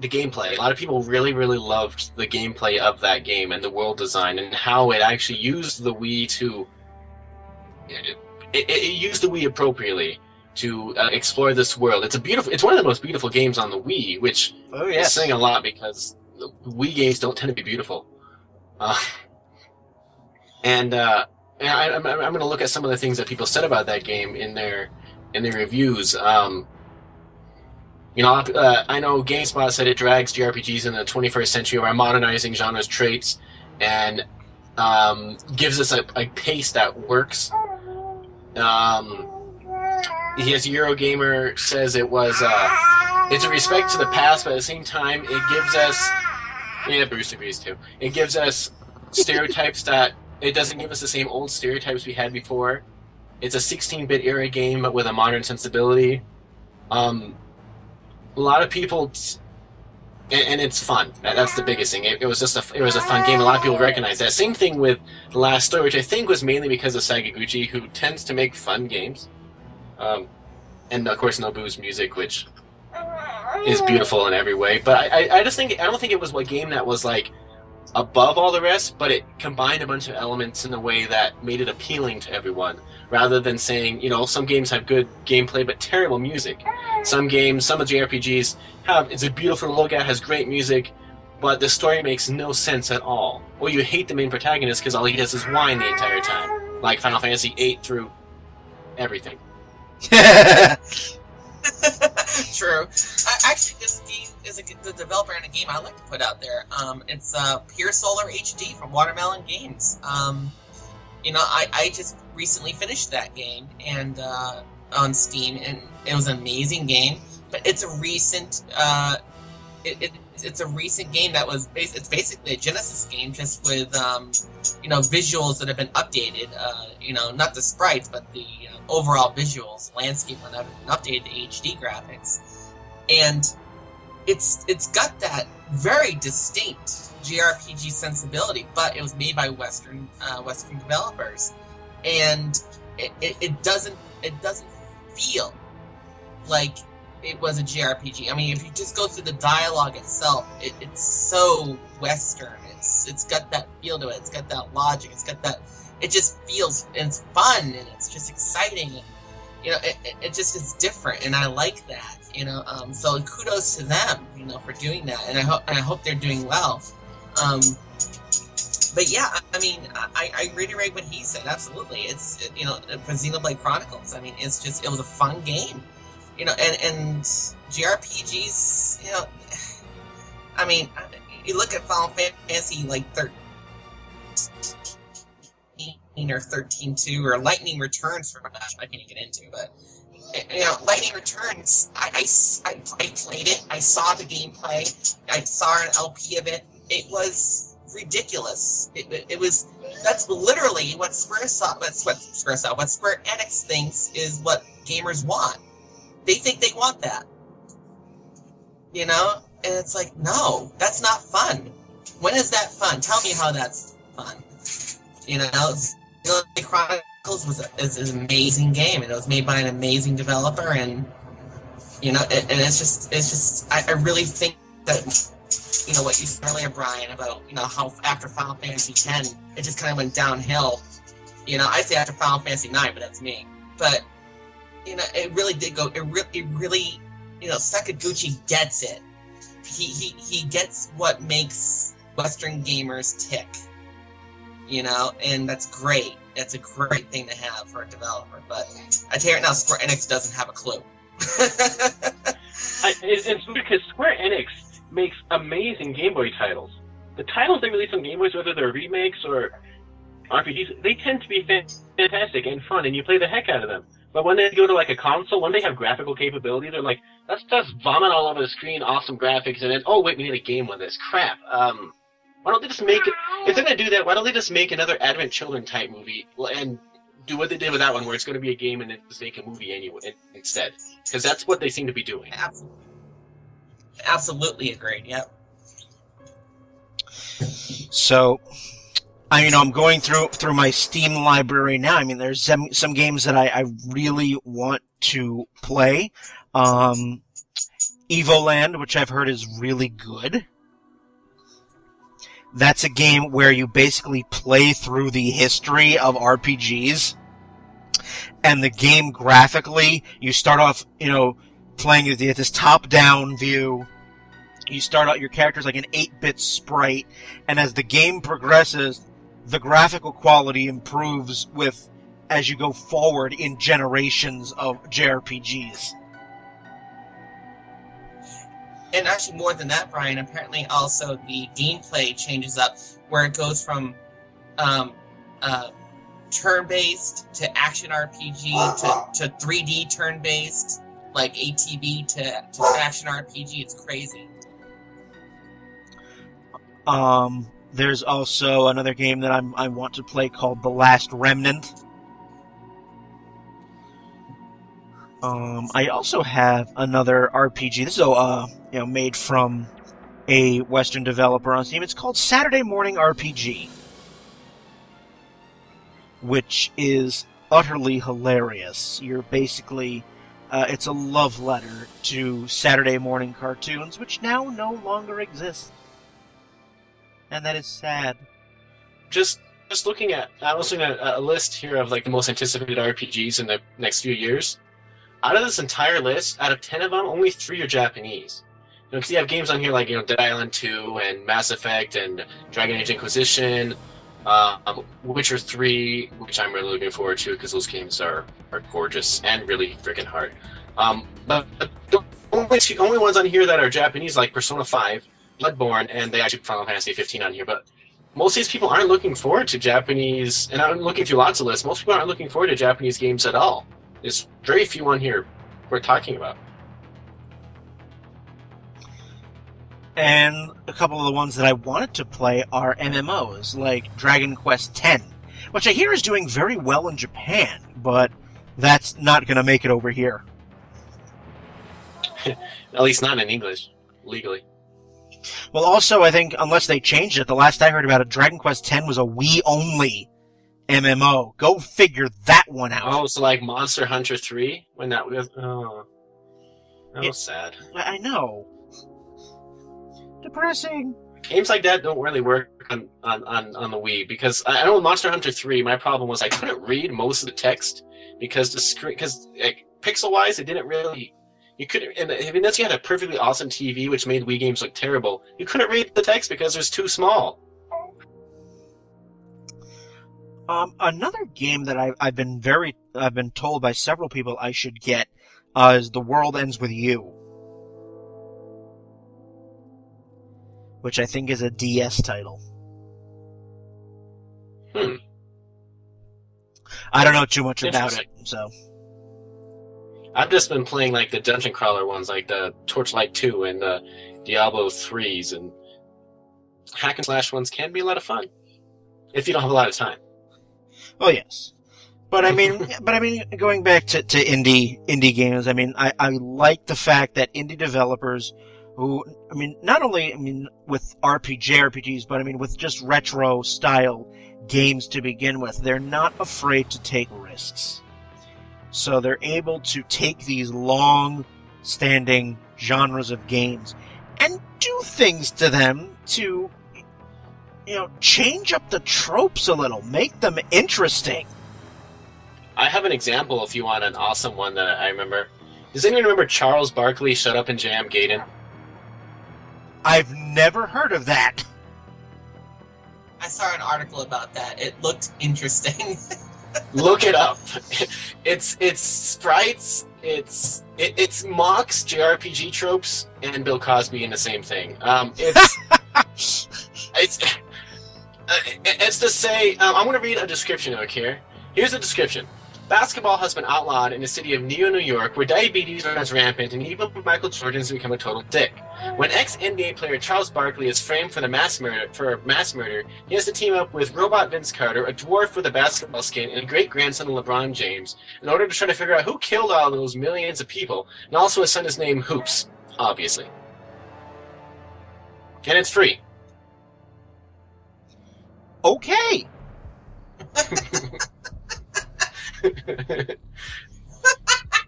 D: the gameplay. A lot of people really, really loved the gameplay of that game and the world design and how it actually used the Wii to. It, it, used the Wii appropriately to uh, explore this world. It's a beautiful. It's one of the most beautiful games on the Wii, which
A: Oh
D: is saying a lot because the Wii games don't tend to be beautiful. Uh, <laughs> and uh, I, I'm, I'm going to look at some of the things that people said about that game in their in their reviews. Um, you know, uh, I know GameSpot said it drags JRPGs in the 21st century by modernizing genres traits and um, gives us a, a pace that works. Um, his Eurogamer says it was uh, it's a respect to the past, but at the same time, it gives us yeah, Bruce agrees too. It gives us stereotypes <laughs> that it doesn't give us the same old stereotypes we had before. It's a 16-bit era game, but with a modern sensibility. Um, a lot of people, and, and it's fun. That, that's the biggest thing. It, it was just a it was a fun game. A lot of people recognize that. Same thing with the last story, which I think was mainly because of Sakaguchi, who tends to make fun games. Um, and of course Nobu's music, which is beautiful in every way. But I, I, I just think I don't think it was a game that was like above all the rest, but it combined a bunch of elements in a way that made it appealing to everyone. Rather than saying, you know, some games have good gameplay but terrible music. Some games, some of the JRPGs have it's a beautiful to look at, has great music, but the story makes no sense at all. Or you hate the main protagonist because all he does is whine the entire time, like Final Fantasy VIII through everything. <laughs> <laughs> <laughs>
C: True. Uh, actually, this game is a, the developer in a game I like to put out there. Um, it's uh, Pier Solar HD from Watermelon Games. Um, you know, I, I just recently finished that game and uh, on Steam, and it was an amazing game. But it's a recent, uh, it, it, it's a recent game that was bas- it's basically a Genesis game, just with um, you know visuals that have been updated. Uh, you know, not the sprites, but the overall visuals, landscape, and everything updated HD graphics, and it's it's got that very distinct JRPG sensibility, but it was made by Western uh, Western developers, and it, it, it doesn't it doesn't feel like it was a JRPG. I mean, if you just go through the dialogue itself, it, it's so Western. It's it's got that feel to it. It's got that logic. It's got that. It just feels and it's fun and it's just exciting. And, you know, it, it, just is different, and I like that. You know, um, so kudos to them. You know, for doing that, and I hope and I hope they're doing well. Um, but yeah, I- mean, I, I reiterate what he said. Absolutely, it's you know for Xenoblade Chronicles. I mean, it's just it was a fun game, you know, and and JRPGs you know, <sighs> I mean, you look at Final Fantasy like thirteen or thirteen two or Lightning Returns for gosh, I can't get into, but you know, Lightning Returns. I, I, I, played it. I saw the gameplay. I saw an LP of it. It was ridiculous. It, it, it was that's literally what Square that's what Square Soft, what Square Enix thinks is what gamers want. They think they want that. You know, and it's like, no, that's not fun. When is that fun? Tell me how that's fun. You know, Xenoblade Chronicles was is an amazing game, and it was made by an amazing developer, and you know, and, and it's just, it's just, I, I really think that you know what you said earlier, Brian, about you know how after Final Fantasy X, it just kind of went downhill. You know, I say after Final Fantasy Nine, but that's me. But you know, it really did go. It really, it really, you know, Sakaguchi gets it. he, he he gets what makes Western gamers tick. You know, and that's great. That's a great thing to have for a developer. But I tell you right now, Square Enix doesn't have a clue. <laughs>
D: I, it, it's because Square Enix makes amazing Game Boy titles. The titles they release on Game Boys, whether they're remakes or RPGs, they tend to be fantastic and fun, and you play the heck out of them. But when they go to like a console, when they have graphical capability, they're like, let's just vomit all over the screen, awesome graphics, and then oh wait, we need a game with this crap. Um, why don't they just make it? If they're gonna do that, why don't they just make another Advent Children type movie and do what they did with that one, where it's gonna be a game and then just make a movie anyway instead? Because that's what they seem to be doing.
C: Absolutely, absolutely agreed. Yep.
A: So, I you know I'm going through through my Steam library now. I mean, there's some some games that I, I really want to play. Um, Evoland, which I've heard is really good. That's a game where you basically play through the history of RPGs. And the game graphically, you start off, you know, playing at this top down view. You start out your character's like an 8 bit sprite, and as the game progresses, the graphical quality improves with as you go forward in generations of JRPGs.
C: And actually more than that, Brian. Apparently, also the gameplay changes up where it goes from um, uh, turn-based to action RPG to, to 3D turn-based, like ATB to, to action RPG. It's crazy.
A: Um, there's also another game that I'm, I want to play called The Last Remnant. Um, I also have another RPG. This is uh, you know, made from a Western developer on Steam. It's called Saturday Morning RPG, which is utterly hilarious. You're basically, uh, it's a love letter to Saturday morning cartoons, which now no longer exist, and that is sad.
D: Just just looking at, I was looking at a list here of like the most anticipated RPGs in the next few years. Out of this entire list, out of ten of them, only three are Japanese. You know, you have games on here like you know Dead Island 2 and Mass Effect and Dragon Age Inquisition, um, Witcher 3, which I'm really looking forward to because those games are, are gorgeous and really freaking hard. Um, but the only two, only ones on here that are Japanese like Persona 5, Bloodborne, and they actually Final Fantasy 15 on here. But most of these people aren't looking forward to Japanese, and I'm looking through lots of lists. Most people aren't looking forward to Japanese games at all. There's very few on here we're talking about.
A: And a couple of the ones that I wanted to play are MMOs, like Dragon Quest X, which I hear is doing very well in Japan, but that's not going to make it over here. <laughs>
D: At least not in English, legally.
A: Well, also, I think unless they changed it, the last I heard about it, Dragon Quest X was a Wii only MMO. Go figure that one out.
D: Oh, so like Monster Hunter 3? When that was. Oh. That was
A: It-
D: sad.
A: I I know. Depressing.
D: Games like that don't really work on, on, on, on the Wii because I I know Monster Hunter 3, my problem was I couldn't read most of the text because the screen, because like, pixel wise, it didn't really. You couldn't, and unless you had a perfectly awesome TV, which made Wii games look terrible, you couldn't read the text because it was too small.
A: Um, another game that I, I've been very, I've been told by several people I should get, uh, is The World Ends With You. Which I think is a DS title.
D: Hmm.
A: I don't know too much about it, so.
D: I've just been playing like the dungeon crawler ones, like the Torchlight 2 and the Diablo 3s, and hack and slash ones can be a lot of fun if you don't have a lot of time.
A: Oh yes, but I mean, <laughs> but I mean, going back to, to indie indie games, I mean, I, I like the fact that indie developers who, I mean, not only I mean with RPG RPGs, but I mean with just retro style games to begin with, they're not afraid to take risks. So they're able to take these long standing genres of games and do things to them to you know, change up the tropes a little, make them interesting.
D: I have an example if you want an awesome one that I remember. Does anyone remember Charles Barkley Shut Up and Jam Gaiden?
A: I've never heard of that.
C: I saw an article about that. It looked interesting. <laughs>
D: Look it up. It's it's sprites. It's it, it's mocks JRPG tropes and Bill Cosby in the same thing. Um, it's <laughs> it's uh, it's to say. Um, I'm going to read a description out here. Here's the description. Basketball has been outlawed in the city of Neo, New York, where diabetes runs rampant and even Michael Jordan has become a total dick. When ex-NBA player Charles Barkley is framed for the mass murder for mass murder, he has to team up with robot Vince Carter, a dwarf with a basketball skin, and a great grandson of LeBron James, in order to try to figure out who killed all those millions of people, and also his son is named Hoops, obviously. And it's free.
A: Okay. <laughs> <laughs>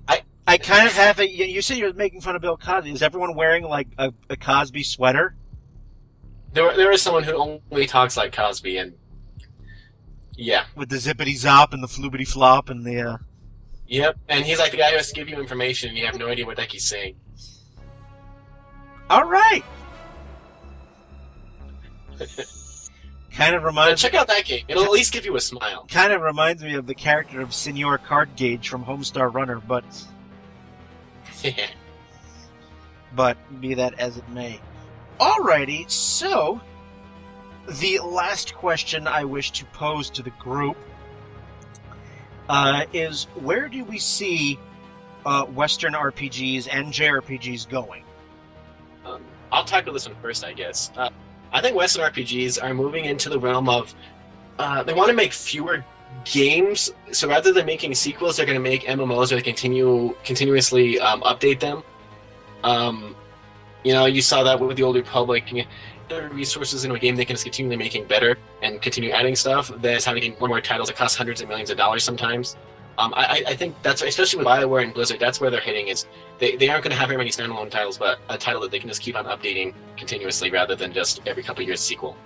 A: I I kind of have a. You said you're making fun of Bill Cosby. Is everyone wearing like a, a Cosby sweater?
D: There, there is someone who only talks like Cosby, and yeah,
A: with the zippity zop and the flubity flop and the. Uh...
D: Yep, and he's like the guy who has to give you information, and you have no idea what the heck he's saying.
A: All right. <laughs> kind of reminds.
D: check out that game; it'll at least give you a smile.
A: Kind of reminds me of the character of Senor Cardgage from Homestar Runner, but. <laughs> But be that as it may. Alrighty, so the last question I wish to pose to the group uh, is where do we see uh, Western RPGs and JRPGs going?
D: Um, I'll tackle this one first, I guess. Uh, I think Western RPGs are moving into the realm of uh, they want to make fewer games. So rather than making sequels, they're going to make MMOs where they continue continuously um, update them. Um, you know, you saw that with the Old Republic. There are resources in a game they can just continually making better and continue adding stuff. There's having and more titles that cost hundreds of millions of dollars sometimes. Um, I, I think that's especially with Bioware and Blizzard. That's where they're hitting. Is they, they aren't going to have very many standalone titles, but a title that they can just keep on updating continuously rather than just every couple years sequel.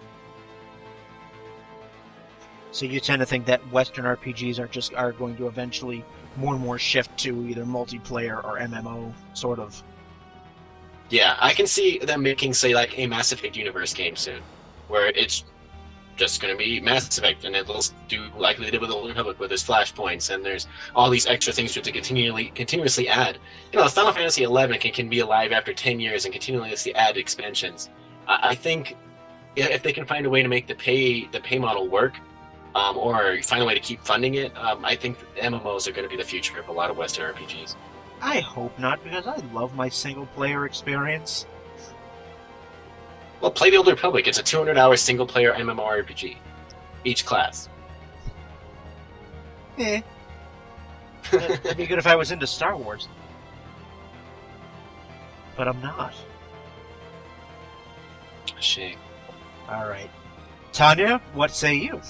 A: So you tend to think that Western RPGs are just are going to eventually more and more shift to either multiplayer or MMO sort of.
D: Yeah, I can see them making say like a Mass Effect universe game soon, where it's just going to be Mass Effect, and it'll do like they did with the Old Republic, where there's flashpoints and there's all these extra things to continually continuously add. You know, Final Fantasy XI can, can be alive after ten years and continuously add expansions. I, I think if they can find a way to make the pay the pay model work, um, or find a way to keep funding it, um, I think MMOs are going to be the future of a lot of Western RPGs.
A: I hope not, because I love my single player experience.
D: Well, play the Old Republic. It's a 200 hour single player MMORPG, each class.
A: Eh. That'd be good if I was into Star Wars. But I'm not.
D: Shame.
A: Alright. Tanya, what say you?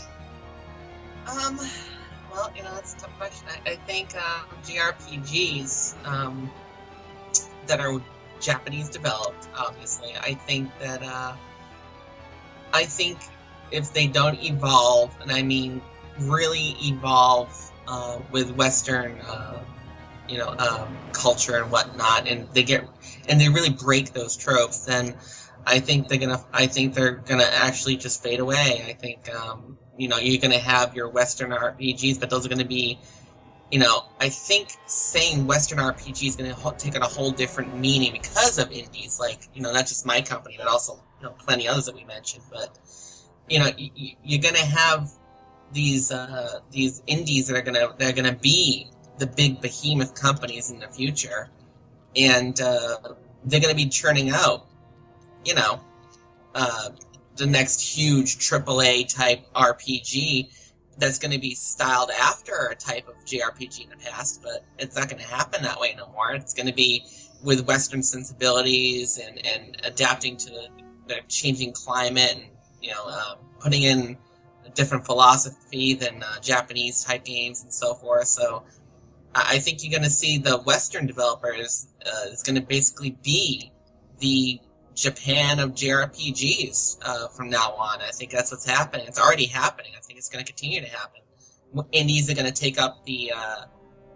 C: Um, well, you know, that's a tough question. I, I think um, JRPGs um, that are Japanese developed, obviously, I think that uh, I think if they don't evolve, and I mean really evolve uh, with Western, uh, you know, um, culture and whatnot, and they get and they really break those tropes, then I think they're gonna. I think they're gonna actually just fade away. I think um, you know you're to have your Western RPGs, but those are to be, you know, I think saying Western RPG is going to take on a whole different meaning because of indies, like you know, not just my company, but also you know plenty others that we mentioned. But you know, you, you're going to have these uh, these indies that are going to they're going to be the big behemoth companies in the future, and uh, they're going to be churning out, you know. Uh, the next huge AAA type RPG that's going to be styled after a type of JRPG in the past, but it's not going to happen that way no more. It's going to be with Western sensibilities and, and adapting to the, changing climate and, you know, um, putting in a different philosophy than uh, Japanese type games and so forth. So I, I think you're going to see the Western developers uh, is going to basically be the Japan of JRPGs uh, from now on. I think that's what's happening. It's already happening. I think it's going to continue to happen. Indies are going to take up the uh,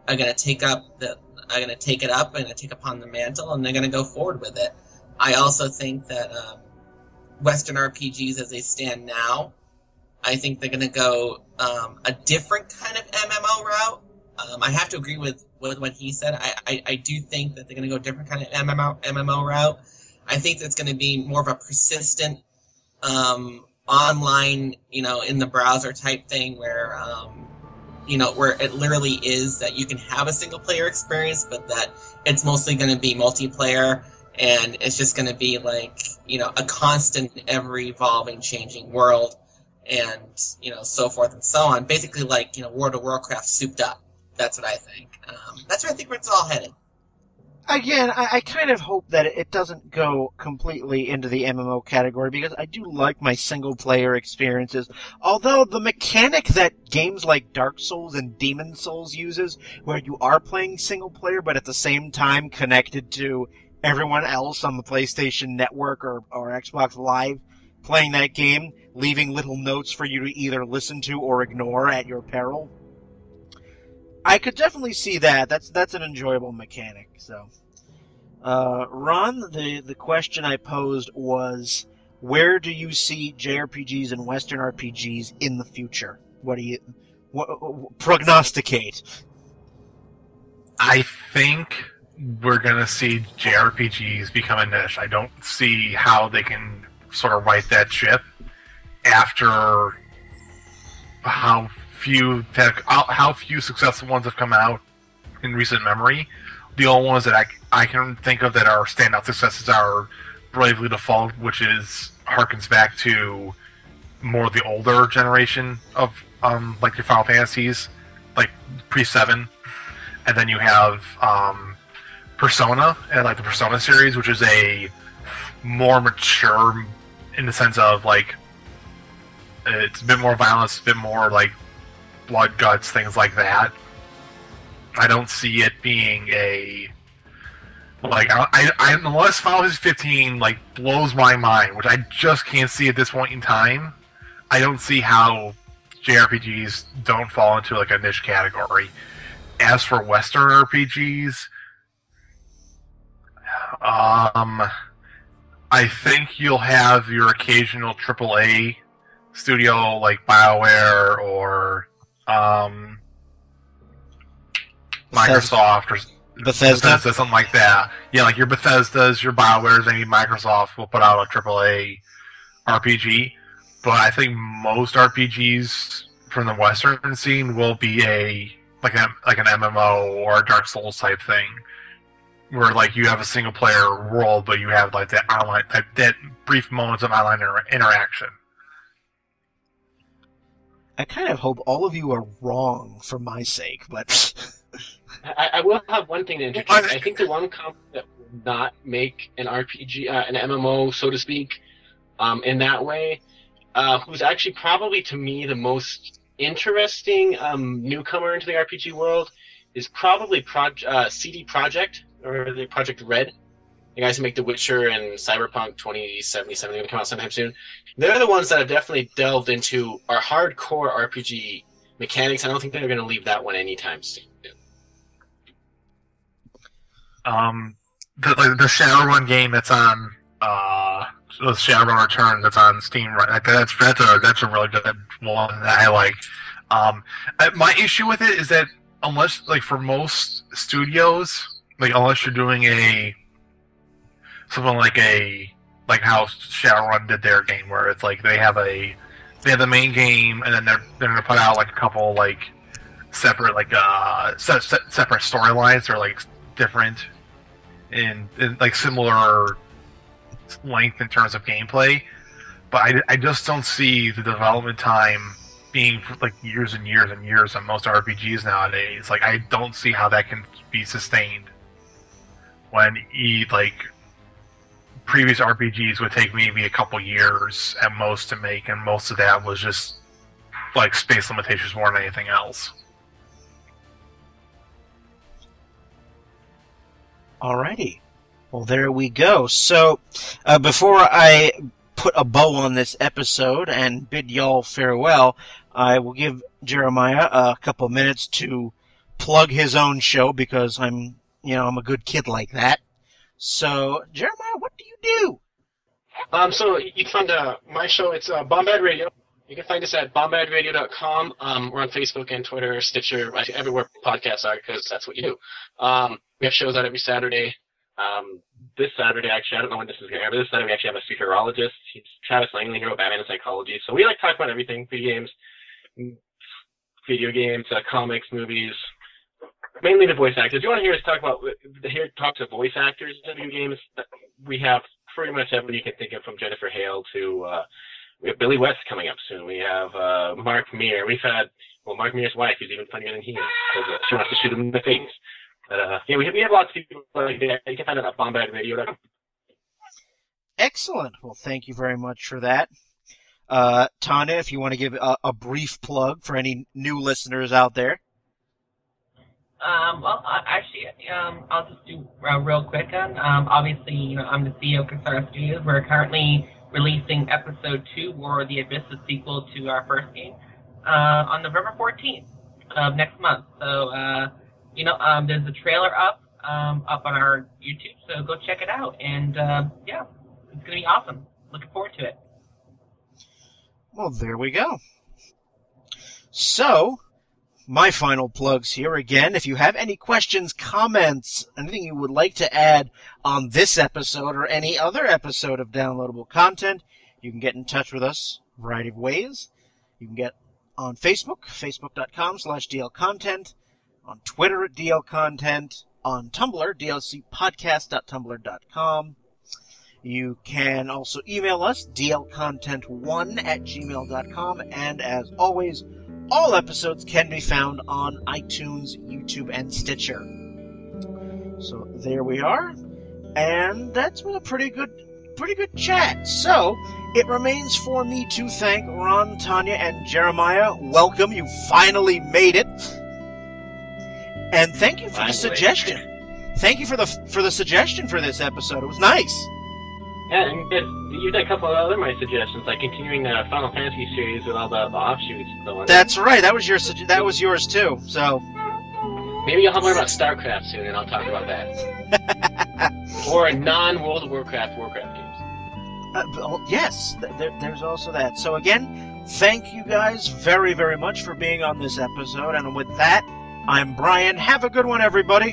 C: are going to take up the are going to take it up and take upon the mantle, and they're going to go forward with it. I also think that um, Western RPGs, as they stand now, I think they're going to go um, a different kind of MMO route. Um, I have to agree with, with what he said. I, I, I do think that they're going to go a different kind of MMO, MMO route. I think that's going to be more of a persistent um, online, you know, in the browser type thing where, um, you know, where it literally is that you can have a single player experience, but that it's mostly going to be multiplayer and it's just going to be like, you know, a constant, ever evolving, changing world and, you know, so forth and so on. Basically, like, you know, World of Warcraft souped up. That's what I think. Um, that's where I think where it's all headed
A: again, I, I, kind of hope that it doesn't go completely into the MMO category because I do like my single player experiences. Although the mechanic that games like Dark Souls and Demon Souls uses, where you are playing single player but at the same time connected to everyone else on the PlayStation Network or, or Xbox Live playing that game, leaving little notes for you to either listen to or ignore at your peril. I could definitely see that. That's that's an enjoyable mechanic. So, uh, Ron, the the question I posed was, where do you see JRPGs and Western RPGs in the future? What do you prognosticate?
B: I think we're gonna see JRPGs become a niche. I don't see how they can sort of right that ship after how few how few successful ones have come out in recent memory. The only ones that I, I can think of that are standout successes are Bravely Default, which is harkens back to more the older generation of um, like your Final Fantasies, like pre seven, and then you have um, Persona and like the Persona series, which is a more mature in the sense of like it's a bit more violence, a bit more like blood guts, things like that. I don't see it being a like I, I unless Final Fantasy 15 like blows my mind, which I just can't see at this point in time. I don't see how JRPGs don't fall into like a niche category. As for Western RPGs, um, I think you'll have your occasional AAA studio like BioWare or um, Microsoft or
A: Bethesda.
B: Bethesda, something like that. Yeah, like your Bethesda's, your Bioware's, maybe Microsoft will put out a AAA RPG. But I think most RPGs from the Western scene will be a like a like an MMO or a Dark Souls type thing, where like you have a single player world, but you have like that online that, that brief moments of online inter- interaction.
A: I kind of hope all of you are wrong for my sake, but <laughs>
F: I, I, will have one thing to introduce. I think the one company that will not make an RPG, uh, an MMO, so to speak, um, in that way, uh, who's actually probably to me the most interesting um, newcomer into the RPG world, is probably Pro- uh, CD Projekt or the Projekt Red the guys who make The Witcher and Cyberpunk 2077 going to come out sometime soon. They're the ones that have definitely delved into our hardcore RPG mechanics. I don't think they're going to leave that one anytime soon.
B: Um, the like the Shadowrun game that's on uh the Shadowrun Return that's on Steam right that's that's a that's a really good one that I like. Um, my issue with it is that unless like for most studios, like unless you're doing a something like a like how Shadowrun did their game, where it's like they have a they have the main game, and then they're they're gonna put out like a couple like separate like uh se- se- separate storylines or like different in, in like similar length in terms of gameplay. But I, I just don't see the development time being like years and years and years on most RPGs nowadays. Like I don't see how that can be sustained when e like previous RPGs would take maybe a couple years at most to make, and most of that was just like space limitations more than anything else.
A: Alrighty. Well, there we go. So, uh, before I put a bow on this episode and bid y'all farewell, I will give Jeremiah a couple minutes to plug his own show because I'm, you know, I'm a good kid like that. So, Jeremiah, what do you do?
D: Um, so you can find uh, my show. It's uh, Bombad Radio. You can find us at bombadradio.com. Um, we're on Facebook and Twitter, Stitcher, everywhere podcasts are, because that's what you do. Um, we have shows out every Saturday. Um, this Saturday, actually, I don't know when this is going to air, but this Saturday we actually have a speakerologist. He's Travis Langley, here with Batman and Psychology. So we like talk about everything: video games, video games, uh, comics, movies, mainly the voice actors. You want to hear us talk about hear talk to voice actors in video games, we have pretty much everybody you can think of, from Jennifer Hale to uh, we have Billy West coming up soon. We have uh, Mark Meer. We've had well, Mark Meer's wife is even funnier than he is because uh, she wants to shoot him in the face. But uh, yeah, we have, we have lots of people like that. You can find it at bombadradio.com.
A: Excellent. Well, thank you very much for that. Uh, Tanya, if you want to give a, a brief plug for any new listeners out there.
C: Um, well, actually, um, I'll just do uh, real quick. On um, obviously, you know, I'm the CEO of Kasara Studios. We're currently releasing episode two, War of the Abyss, the sequel to our first game, uh, on November 14th of next month. So, uh, you know, um, there's a trailer up um, up on our YouTube, so go check it out. And uh, yeah, it's gonna be awesome. Looking forward to it.
A: Well, there we go. So, my final plugs here again. If you have any questions, comments, anything you would like to add on this episode or any other episode of downloadable content, you can get in touch with us a variety of ways. You can get on Facebook, facebook.com slash dlcontent, on Twitter at dlcontent, on Tumblr, dlcpodcast.tumblr.com. You can also email us, dlcontent1 at gmail.com, and as always, all episodes can be found on iTunes, YouTube, and Stitcher. So there we are, and that's been a pretty good, pretty good chat. So it remains for me to thank Ron, Tanya, and Jeremiah. Welcome, you finally made it, and thank you for the suggestion. Thank you for the for the suggestion for this episode. It was nice.
D: Yeah, and you did, you a couple of other my suggestions, like continuing the Final Fantasy series with all the, the offshoots. and so on.
A: That's right. That was your that was yours too. So
D: Maybe you'll have more about StarCraft soon, and I'll talk about that. <laughs> or non-World of Warcraft Warcraft games.
A: Uh, well, yes, there, there's also that. So again, thank you guys very, very much for being on this episode. And with that, I'm Brian. Have a good one, everybody.